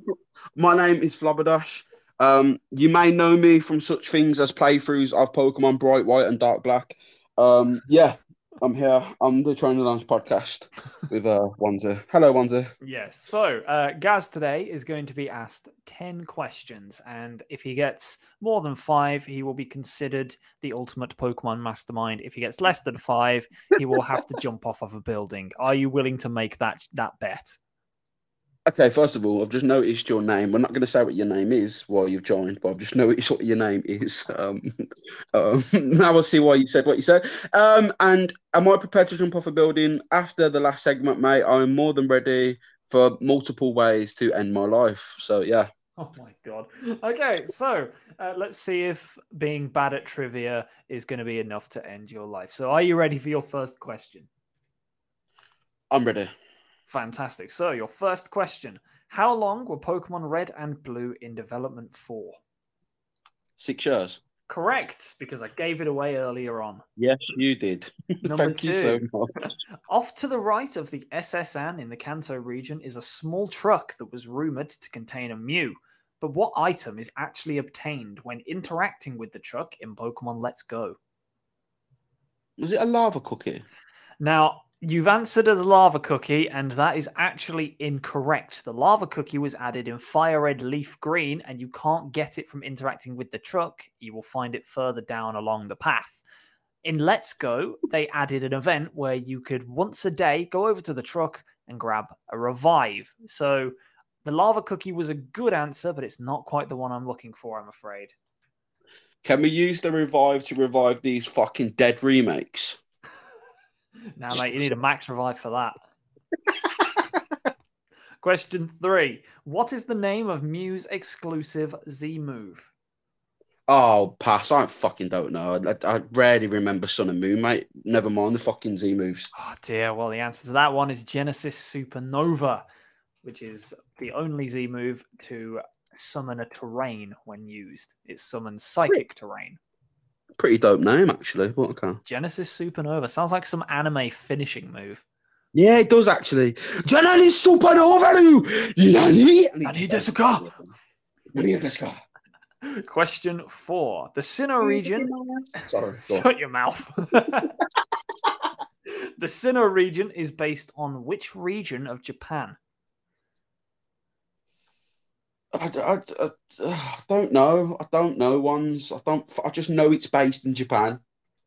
My name is Flabberdash. Um, you may know me from such things as playthroughs of Pokemon Bright White and Dark Black. Um, yeah, I'm here. I'm the Trainer Lounge podcast with uh, Wanzer. Hello, Wanzer. Yes. So, uh, Gaz today is going to be asked 10 questions. And if he gets more than five, he will be considered the ultimate Pokemon mastermind. If he gets less than five, he will have to jump off of a building. Are you willing to make that, that bet? Okay, first of all, I've just noticed your name. We're not going to say what your name is while you've joined, but I've just noticed what your name is. Um, um, now I'll see why you said what you said. Um, and am I prepared to jump off a building after the last segment, mate? I'm more than ready for multiple ways to end my life. So yeah, Oh my God. Okay. So, uh, let's see if being bad at trivia is going to be enough to end your life. So, are you ready for your first question? I'm ready. Fantastic. So, your first question How long were Pokemon Red and Blue in development for? Six years. Correct, because I gave it away earlier on. Yes, you did. Number Thank you so much. Off to the right of the S.S. Anne in the Kanto region is a small truck that was rumored to contain a Mew. But what item is actually obtained when interacting with the truck in Pokemon Let's Go? Was it a lava cookie? Now, you've answered as lava cookie, and that is actually incorrect. The lava cookie was added in fire red leaf green, and you can't get it from interacting with the truck. You will find it further down along the path. In Let's Go, they added an event where you could once a day go over to the truck and grab a revive. So the lava cookie was a good answer, but it's not quite the one I'm looking for, I'm afraid. Can we use the revive to revive these fucking dead remakes? Now, mate, you need a max revive for that. Question three What is the name of Mew's exclusive Z move? Oh, pass. I fucking don't know. I, I rarely remember Sun and Moon, mate. Never mind the fucking Z moves. Oh, ah, dear. Well, the answer to that one is Genesis Supernova, which is the only Z move to summon a terrain when used. It summons psychic terrain. Pretty dope name, actually. What a okay. Genesis Supernova sounds like some anime finishing move. Yeah, it does actually. Janani supernova! Nani? Nani desu ka? Nani desu ka? Question four. The Sinnoh region. Sorry. Shut your mouth. the Sinnoh region is based on which region of Japan? I, I, I, I don't know. I don't know ones. I don't. I just know it's based in Japan.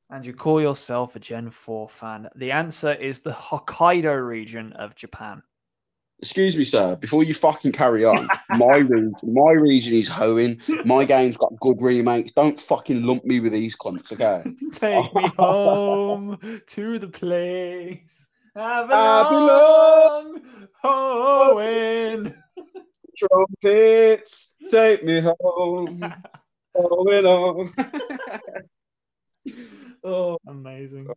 And you call yourself a Gen 4 fan. The answer is the Hokkaido region of Japan. Excuse me, sir. Before you fucking carry on, my region, my region is Hoenn. My game's got good remakes. Don't fucking lump me with these cunts, okay? Take me home to the place I I belong. Hoenn. Trumpets, take me home. Going on. oh, Amazing.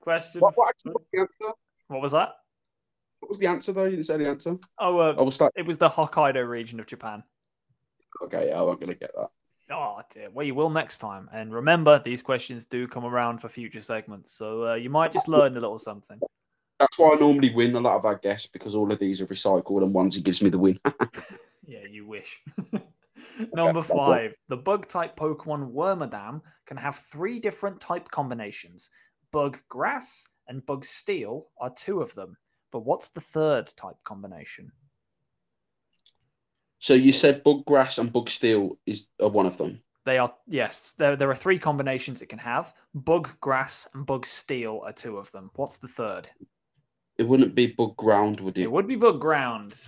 Question. what, what, what was the answer? What was that? What was the answer though? You didn't say the answer. Oh, uh, I start. it was the Hokkaido region of Japan. Okay, yeah, I'm not gonna get that. Oh dear. Well, you will next time. And remember, these questions do come around for future segments, so uh, you might just learn a little something. That's why I normally win a lot of our guests because all of these are recycled and ones he gives me the win. Yeah, you wish. Number five, the bug type Pokemon Wormadam can have three different type combinations. Bug Grass and Bug Steel are two of them. But what's the third type combination? so you said bug grass and bug steel is uh, one of them. They are, yes, there, there are three combinations it can have. Bug Grass and Bug Steel are two of them. What's the third? It wouldn't be bug ground, would it? It would be Bug Ground.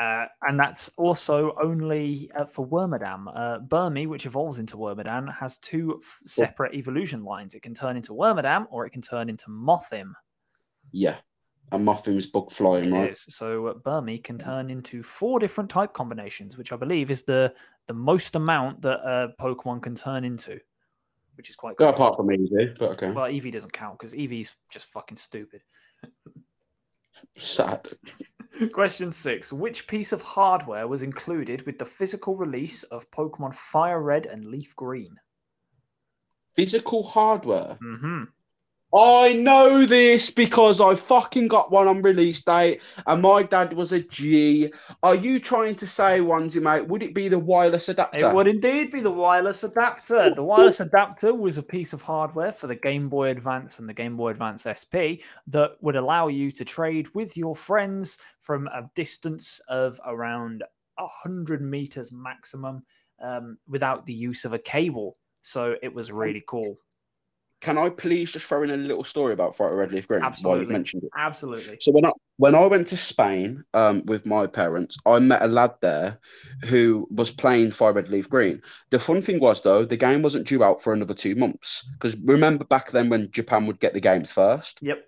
Uh, and that's also only uh, for Wormadam. Uh, Burmy, which evolves into Wormadam, has two f- separate evolution lines. It can turn into Wormadam or it can turn into Mothim. Yeah. And Mothim's bug flying, It right? is. So uh, Burmy can turn into four different type combinations, which I believe is the the most amount that a Pokemon can turn into, which is quite cool. apart from Eevee, but okay. Well, Eevee doesn't count because Eevee's just fucking stupid. Sad. Question six. Which piece of hardware was included with the physical release of Pokemon Fire Red and Leaf Green? Physical hardware. hmm I know this because I fucking got one on release date and my dad was a G. Are you trying to say, onesie, mate, would it be the wireless adapter? It would indeed be the wireless adapter. The wireless adapter was a piece of hardware for the Game Boy Advance and the Game Boy Advance SP that would allow you to trade with your friends from a distance of around 100 meters maximum um, without the use of a cable. So it was really cool. Can I please just throw in a little story about Fire Red Leaf Green while Absolutely. you mentioned it? Absolutely. So when I when I went to Spain um, with my parents, I met a lad there who was playing Fire Red Leaf Green. The fun thing was though, the game wasn't due out for another two months because remember back then when Japan would get the games first. Yep.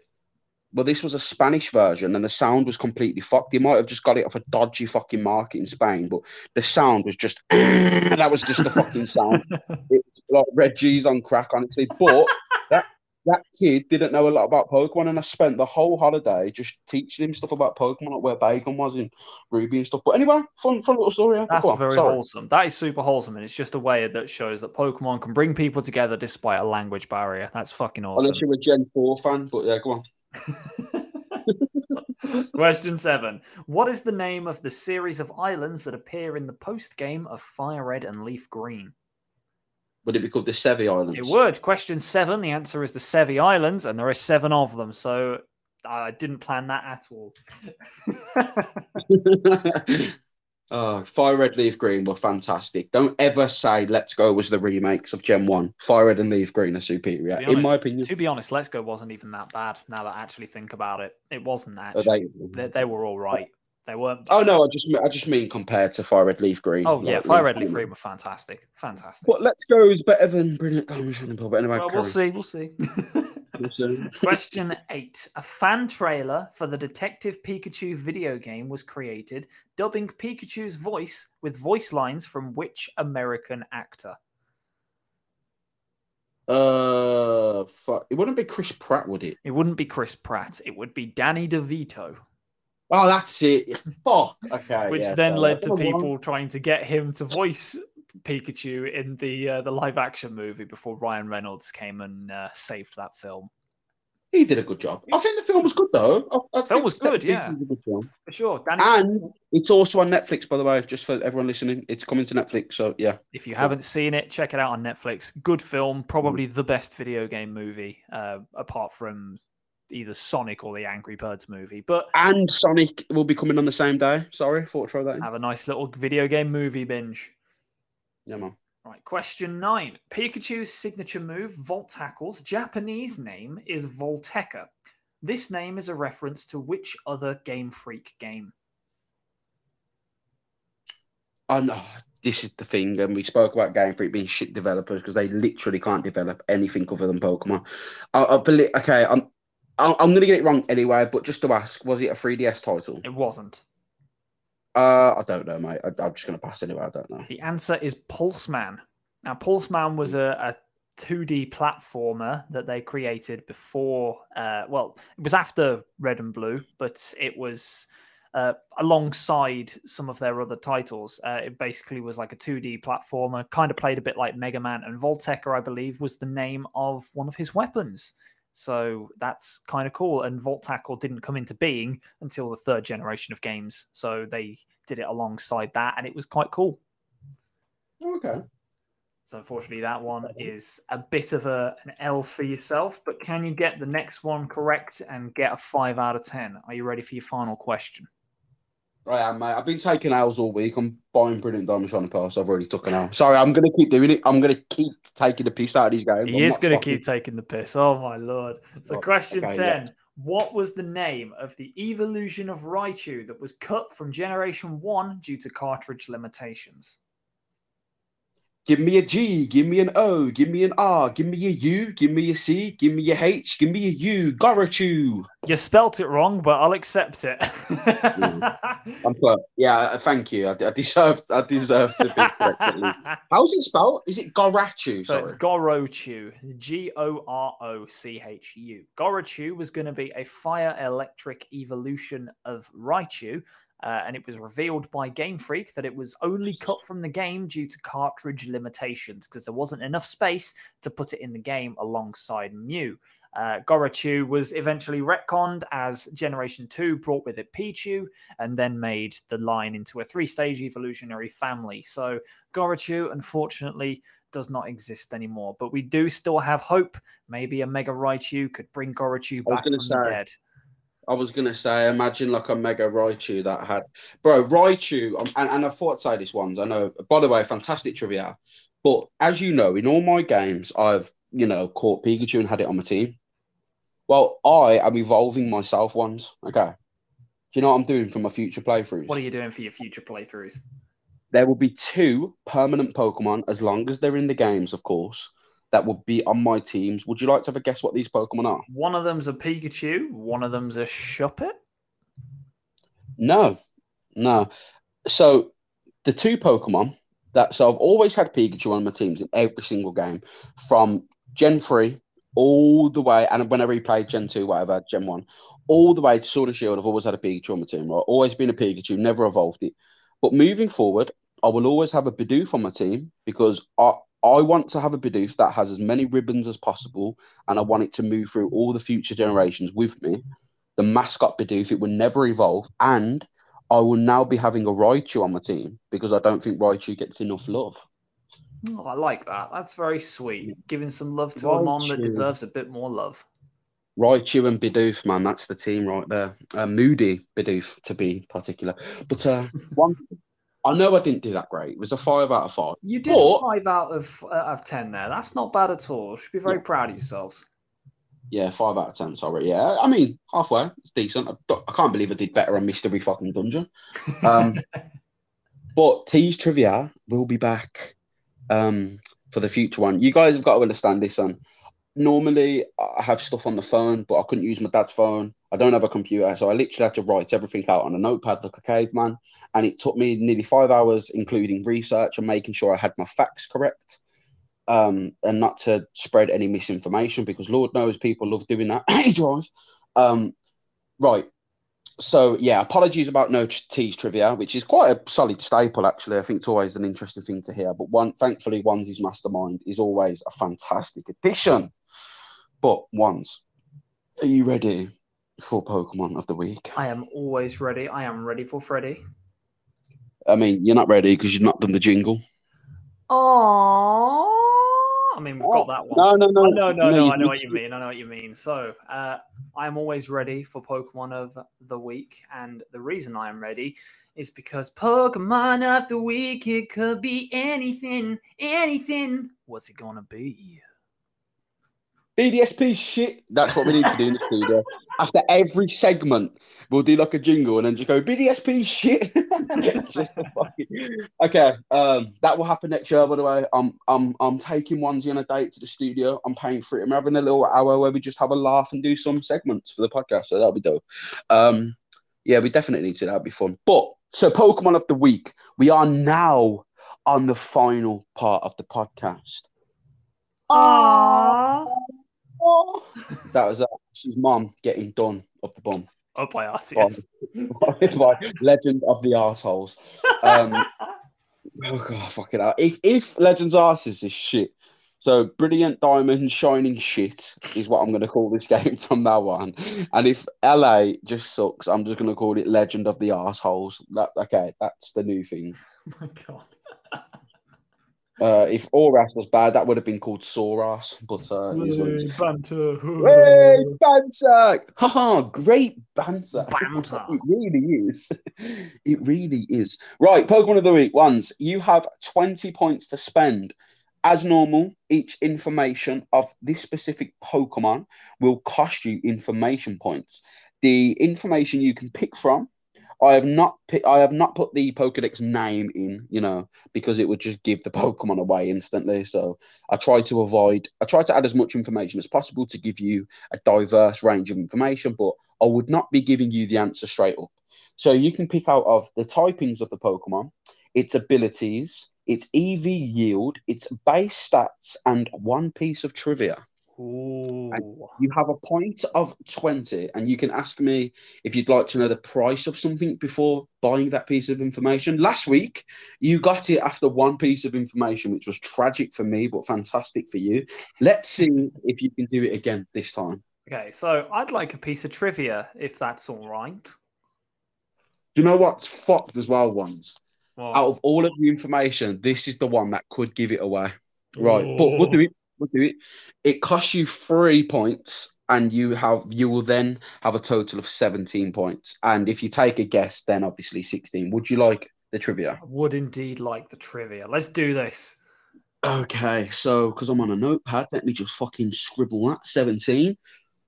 Well, this was a Spanish version, and the sound was completely fucked. You might have just got it off a dodgy fucking market in Spain, but the sound was just that was just the fucking sound. It was like red G's on crack, honestly. But that kid didn't know a lot about Pokemon, and I spent the whole holiday just teaching him stuff about Pokemon, like where Bacon was in Ruby and stuff. But anyway, fun, fun little story. yeah. That's very sorry. wholesome. That is super wholesome, and it's just a way that shows that Pokemon can bring people together despite a language barrier. That's fucking awesome. Unless you're a Gen 4 fan, but yeah, go on. Question seven. What is the name of the series of islands that appear in the post game of Fire Red and Leaf Green? Would it be called the Sevii Islands? It would. Question seven. The answer is the Sevii Islands, and there are seven of them. So I didn't plan that at all. oh, Fire Red, Leaf Green were fantastic. Don't ever say Let's Go was the remakes of Gen 1. Fire Red and Leaf Green are superior, be in my opinion. to be honest, Let's Go wasn't even that bad. Now that I actually think about it, it wasn't actually. they- They, they were all right. They weren't. Oh no, I just mean- I just mean compared to Fire Red, Leaf Green. Oh yeah, like, Fire Red Leaf Green. Green were fantastic. Fantastic. But Let's Go is better than Brilliant Diamond Shining Pearl. But anyway, Well, we'll see. We'll see. Question eight. A fan trailer for the Detective Pikachu video game was created, dubbing Pikachu's voice with voice lines from which American actor? Uh, fuck. It wouldn't be Chris Pratt, would it? It wouldn't be Chris Pratt. It would be Danny DeVito, Oh, that's it. Fuck. Okay. which yeah, then fair. led to Come on. people trying to get him to voice Pikachu in the uh, the live action movie before Ryan Reynolds came and uh, saved that film. he did a good job. I think the film was good though. I, I Film was good, yeah. it was good. For sure. Danny, And it's also on Netflix, by the way, just for everyone listening. It's coming to Netflix, so yeah. if you haven't seen it, check it out on Netflix. Good film, probably the best video game movie, uh, apart from either Sonic or the Angry Birds movie. But And Sonic will be coming on the same day. Sorry, thought to throw that in. have a nice little video game movie binge. Yeah, man. Right, question nine. Pikachu's signature move, Volt Tackle's Japanese name is Volteca. This name is a reference to which other Game Freak game? I know this is the thing, and we spoke about Game Freak being shit developers because they literally can't develop anything other than Pokemon. I, I believe. Okay, I'm. I- I'm going to get it wrong anyway, but just to ask, was it a 3DS title? It wasn't. Uh, I don't know, mate. I, I'm just going to pass anyway. I don't know. The answer is Pulseman. Now, Pulseman was a, a 2D platformer that they created before, uh, well, it was after Red and Blue, but it was uh, alongside some of their other titles. Uh, it basically was like a 2D platformer, kind of played a bit like Mega Man, and Volteca, I believe, was the name of one of his weapons. So that's kind of cool. And Volt Tackle didn't come into being until the third generation of games. So they did it alongside that, and it was quite cool. Okay. So unfortunately, that one is a bit of a, an L for yourself. But can you get the next one correct and get a five out of ten? Are you ready for your final question? I am, mate. I've been taking L's all week. I'm buying Brilliant Diamond Shining Pass. I've already took an L. Sorry, I'm going to keep doing it. I'm going to keep taking the piss out of these games. He I'm is going to keep taking the piss. Oh my lord! So Oh, question okay, ten: yes. What was the name of the evolution of Raichu that was cut from Generation One due to cartridge limitations? Give me a G, give me an O, give me an R, give me a U, give me a C, give me a H, give me a U. Gorochu. You spelt it wrong, but I'll accept it. I'm sorry. Yeah, uh, thank you. I, I deserve. I deserve to be correct. How's it spelled? Is it Gorachu? So it's Sorry. Gorochu, G O R O C H U. Gorochu was going to be a fire electric evolution of Raichu, uh, and it was revealed by Game Freak that it was only cut from the game due to cartridge limitations because there wasn't enough space to put it in the game alongside Mew. Uh, Gorochu was eventually retconned as Generation 2 brought with it Pichu and then made the line into a three stage evolutionary family. So Gorochu, unfortunately, does not exist anymore. But we do still have hope. Maybe a Mega Raichu could bring Gorochu I back from the say, dead. I was gonna say, imagine like a Mega Raichu that had, bro, Raichu, um, and, and I thought I'd say this once. I know. By the way, fantastic trivia. But as you know, in all my games, I've you know caught Pikachu and had it on my team. Well, I am evolving myself once. Okay. Do you know what I'm doing for my future playthroughs? What are you doing for your future playthroughs? there will be two permanent Pokemon, as long as they're in the games, of course, that will be on my teams. Would you like to have a guess what these Pokemon are? One of them's a Pikachu, one of them's a Shuppet. No, no. So the two Pokemon that so I've always had Pikachu on my teams in every single game from Gen 3 all the way, and whenever he played Gen 2, whatever, Gen 1, all the way to Sword and Shield, I've always had a Pikachu on my team, right? Always been a Pikachu, never evolved it. But moving forward, I will always have a Bidoof on my team because I, I want to have a Bidoof that has as many ribbons as possible, and I want it to move through all the future generations with me. The mascot Bidoof, it will never evolve, and I will now be having a Raichu on my team because I don't think Raichu gets enough love. Oh, I like that. That's very sweet. Giving some love to a mom that deserves a bit more love. Raichu and Bidoof, man, that's the team right there. Uh, Moody Bidoof, to be particular. But uh, one, I know I didn't do that great. It was a five out of five. You did But- five out of uh, of ten there. That's not bad at all. Should be very Yeah. proud of yourselves. Yeah, five out of ten. Sorry. Yeah, I mean halfway. It's decent. I, I can't believe I did better on Mystery fucking Dungeon. Um, but T's trivia will be back um, for the future one. You guys have got to understand this. Son. Normally, I have stuff on the phone, but I couldn't use my dad's phone. I don't have a computer, so I literally had to write everything out on a notepad like a caveman. And it took me nearly five hours, including research and making sure I had my facts correct. Um, and not to spread any misinformation because Lord knows people love doing that. he drives. Um, right. So yeah, apologies about no teas trivia, which is quite a solid staple actually. I think it's always an interesting thing to hear. But one, thankfully, One's mastermind is always a fantastic addition. But ones, Are you ready for Pokemon of the week? I am always ready. I am ready for Freddy. I mean, you're not ready because you've not done the jingle. Oh, I mean, we've got that one. No, no, no, no, no, no. I know what you mean. I know what you mean. So, uh, I'm always ready for Pokemon of the week, and the reason I am ready is because Pokemon of the week it could be anything, anything. What's it gonna be? BDSP shit. That's what we need to do in the studio. After every segment, we'll do like a jingle and then just go BDSP shit. Just fucking- okay, um, that will happen next year. By the way, I'm I'm I'm taking onesie on a date to the studio. I'm paying for it. I'm having a little hour where we just have a laugh and do some segments for the podcast. So that'll be dope. Um, yeah, we definitely need to. That'd be fun. But so Pokemon of the week. We are now on the final part of the podcast. Aww. That was uh, this is mom getting done up the bum. Up by Arceus. by Legend of the Arseholes. Um, oh god, fucking hell. If if Legends Arses is shit, so brilliant diamond shining shit is what I'm gonna call this game from now on. And if LA just sucks, I'm just gonna call it Legend of the Arseholes. That okay, that's the new thing. Oh my god. Uh, if Oras was bad, that would have been called Soras, but uh, it is what it is. banter. Hey, banter! Haha, great banter. Banter. It really is. It really is. Right, Pokemon of the Week. Ones, you have 20 points to spend. As normal, each information of this specific Pokemon will cost you information points. The information you can pick from, I have not I have not put the Pokedex name in, you know, because it would just give the Pokemon away instantly. So I try to avoid, I try to add as much information as possible to give you a diverse range of information, but I would not be giving you the answer straight up. So you can pick out of the typings of the Pokemon, its abilities, its EV yield, its base stats, and one piece of trivia. Ooh. You have a point of 20, and you can ask me if you'd like to know the price of something before buying that piece of information. Last week, you got it after one piece of information, which was tragic for me, but fantastic for you. Let's see if you can do it again this time. Okay, so I'd like a piece of trivia if that's all right. Do you know what's fucked as well, ones? Well, Out of all of the information, this is the one that could give it away. Right, but we'll do it. We'll do it. It costs you three points, and you have you will then have a total of seventeen points. And if you take a guess, then obviously sixteen. Would you like the trivia? I would indeed like the trivia. Let's do this. Okay, so because I'm on a notepad, let me just fucking scribble that. Seventeen.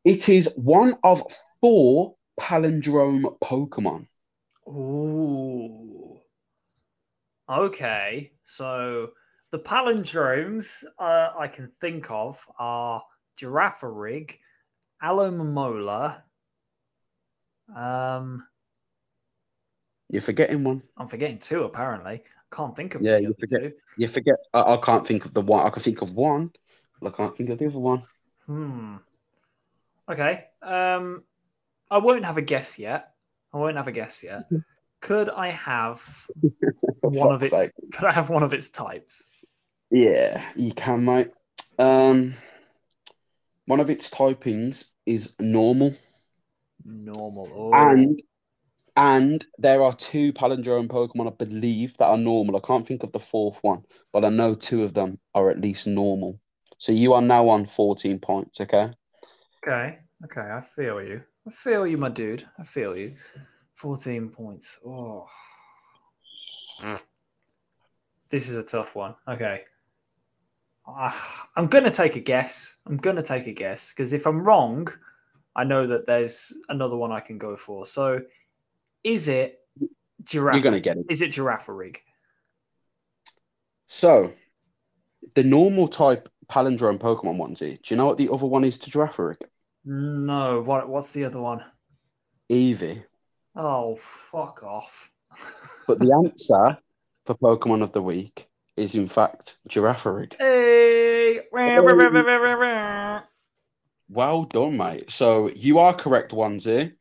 It is one of four palindrome Pokemon. Ooh. Okay, so the palindromes uh, I can think of are Girafarig, Alomomola. Um, You're forgetting one. I'm forgetting two apparently. I can't think of Yeah, the you other forget- two. You forget. I, I can't think of the one. I can think of one, but I can't think of the other one. Hmm. Okay. Um, I won't have a guess yet. I won't have a guess yet. Could I have one of its? sake. Could I have one of its types? Yeah, you can, mate. Um, one of its typings is normal, Normal. Oh. and and there are two palindrome Pokemon, I believe, that are normal. I can't think of the fourth one, but I know two of them are at least normal. So you are now on fourteen points. Okay. Okay. Okay. I feel you. I feel you, my dude. I feel you. Fourteen points. Oh. This is a tough one. Okay. Ah, I'm gonna take a guess. I'm gonna take a guess because if I'm wrong, I know that there's another one I can go for. So, is it giraffe? You're gonna get it. Is it giraffe rig? So, the normal type palindrome Pokemon onesie. Do you know what the other one is to Girafarig? No. What? What's the other one? Eevee. Oh, fuck off. But the answer for Pokemon of the Week is in fact Girafarig. Hey. Well done, mate. So you are correct, Onesie.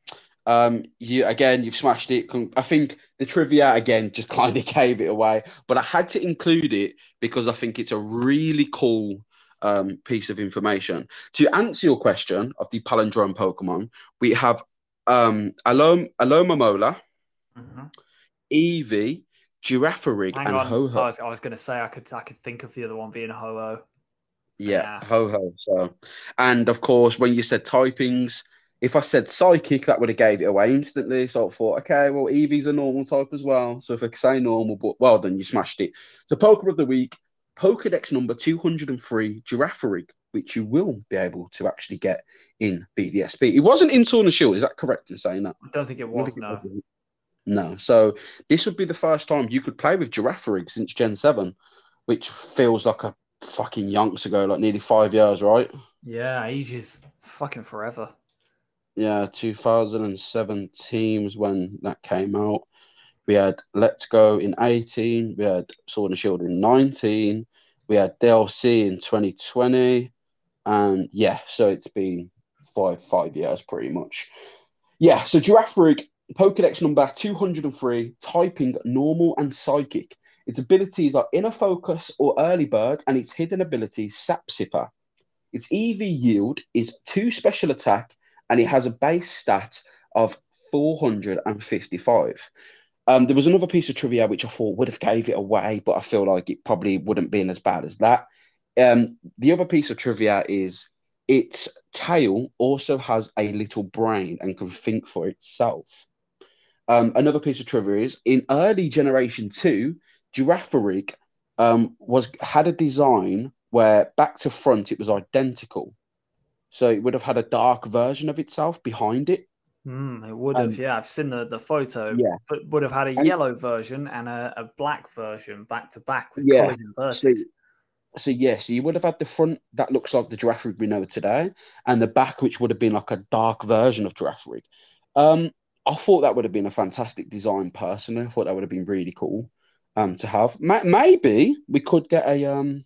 Um, you again, you've smashed it. I think the trivia again just kind of gave it away, but I had to include it because I think it's a really cool um, piece of information. To answer your question of the palindrome Pokemon, we have um, Alom Alomomola, Mhm. Eevee, Girafarig, Hang and on. Ho-Ho. I was, was going to say I could I could think of the other one being Ho-Oh. Yeah, Yeah. ho ho. So, and of course, when you said typings, if I said psychic, that would have gave it away instantly. So I thought, okay, well, Eevee's a normal type as well. So if I say normal, but well, then you smashed it. So Poker of the week, Pokedex number two hundred and three, Girafarig, which you will be able to actually get in BDSP. It wasn't in Sword and Shield. Is that correct in saying that? I don't think it was. think No. was. No. So this would be the first time you could play with Girafarig since Gen 7, which feels like a fucking yonks ago, like nearly five years, right? Yeah, ages. Fucking forever. Yeah, 2017 was when that came out. We had Let's Go in 18, we had Sword and Shield in 19, we had DLC in 2020, and yeah, so it's been five five years pretty much. Yeah, so Girafarig, Pokedex number 203, typing normal and psychic. Its abilities are inner focus or early bird, and its hidden ability sap sipper. Its EV yield is two special attack, and it has a base stat of 455. Um, there was another piece of trivia which I thought would have gave it away, but I feel like it probably wouldn't been as bad as that. Um, the other piece of trivia is its tail also has a little brain and can think for itself. Um, another piece of trivia is in early generation two, Girafarig um, was had a design where back to front it was identical. So it would have had a dark version of itself behind it. Mm, it would have. Um, yeah, I've seen the, the photo. Yeah. But would have had a And- yellow version and a, a black version back to back with Yeah, colours So, inverted. so yes, you would have had the front that looks like the giraffe rig we know today, and the back which would have been like a dark version of Girafarig. Um, I thought that would have been a fantastic design. Personally, I thought that would have been really cool um, to have. Ma- maybe we could get a um,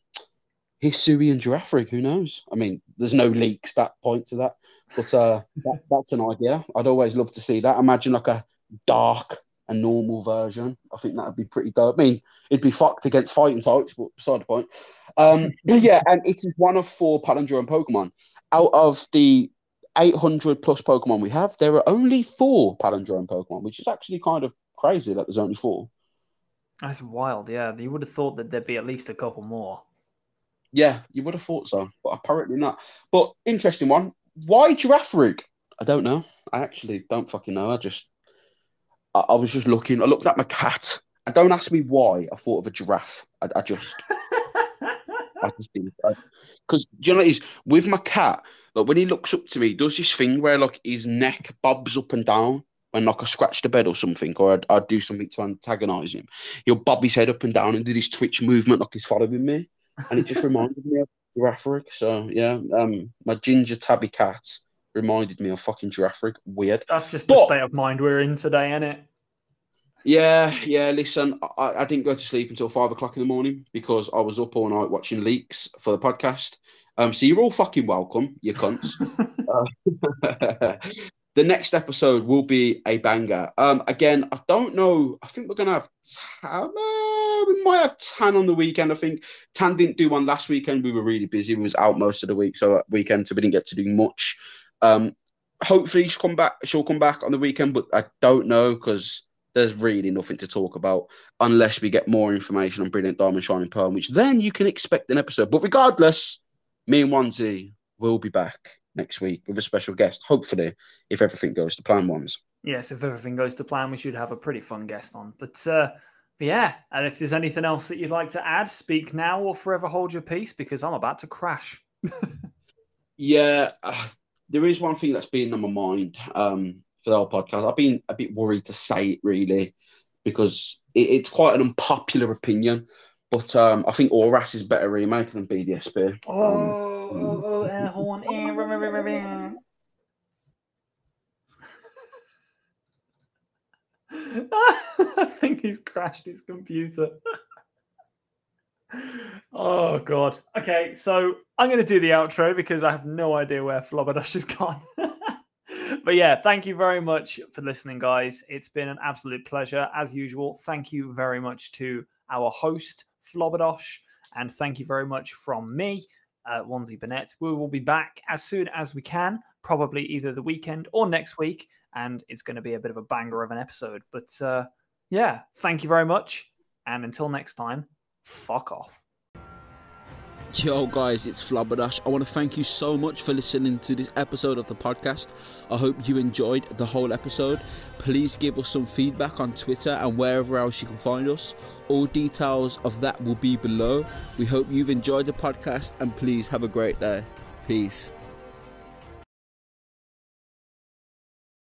Hisuian Girafarig. Who knows? I mean, there's no leaks that point to that, but uh, that, that's an idea. I'd always love to see that. Imagine like a dark and normal version. I think that would be pretty dope. I mean, it'd be fucked against fighting types, but beside the point. Um, yeah, and it is one of four palindrome Pokemon. Out of the 800 plus Pokemon we have, there are only four palindrome Pokemon, which is actually kind of crazy that there's only four. That's wild. Yeah, you would have thought that there'd be at least a couple more. Yeah, you would have thought so, but apparently not. But interesting one. Why giraffe Girafarig? I don't know. I actually don't fucking know. I just, I, I was just looking. I looked at my cat. And don't ask me why I thought of a giraffe. I, I just, I just did. Because you know is with my cat? Like when he looks up to me, he does this thing where like his neck bobs up and down when like I scratch the bed or something, or I'd, I'd do something to antagonize him. He'll bob his head up and down and do this twitch movement like he's following me, and it just reminded me of Girafarig. So yeah, um, my ginger tabby cat reminded me of fucking Girafarig. Weird. That's just the state of mind we're in today, isn't it? Yeah, yeah. Listen, I, I didn't go to sleep until five o'clock in the morning because I was up all night watching leaks for the podcast. Um, so you're all fucking welcome, you cunts. the next episode will be a banger. Um, again, I don't know. I think we're gonna have Tan. Uh, we might have Tan on the weekend. I think Tan didn't do one last weekend. We were really busy. We was out most of the week, so at weekend, so we didn't get to do much. Um, hopefully she'll come back. She'll come back on the weekend, but I don't know because there's really nothing to talk about unless we get more information on Brilliant Diamond Shining Pearl, which then you can expect an episode. But regardless, me and Onesie will be back next week with a special guest, hopefully, if everything goes to plan ones. yes, if everything goes to plan, we should have a pretty fun guest on. But, uh, but yeah, and if there's anything else that you'd like to add, speak now or forever hold your peace because I'm about to crash. Yeah, uh, there is one thing that's been on my mind um, for the whole podcast. I've been a bit worried to say it really because it, it's quite an unpopular opinion. But um, I think Oras is better remake than BDSP. Um, Oh, oh, oh, air horn. I think he's crashed his computer. oh god. Okay, so I'm going to do the outro because I have no idea where Flobberdash has gone. but yeah, thank you very much for listening, guys. It's been an absolute pleasure as usual. Thank you very much to our host Flobberdash, and thank you very much from me uh, Wanzi Burnett. We will be back as soon as we can, probably either the weekend or next week, and it's going to be a bit of a banger of an episode. But uh, yeah, thank you very much, and until next time, fuck off. Yo, guys, it's Flabberdash. I want to thank you so much for listening to this episode of the podcast. I hope you enjoyed the whole episode. Please give us some feedback on Twitter and wherever else you can find us. All details of that will be below. We hope you've enjoyed the podcast and please have a great day. Peace.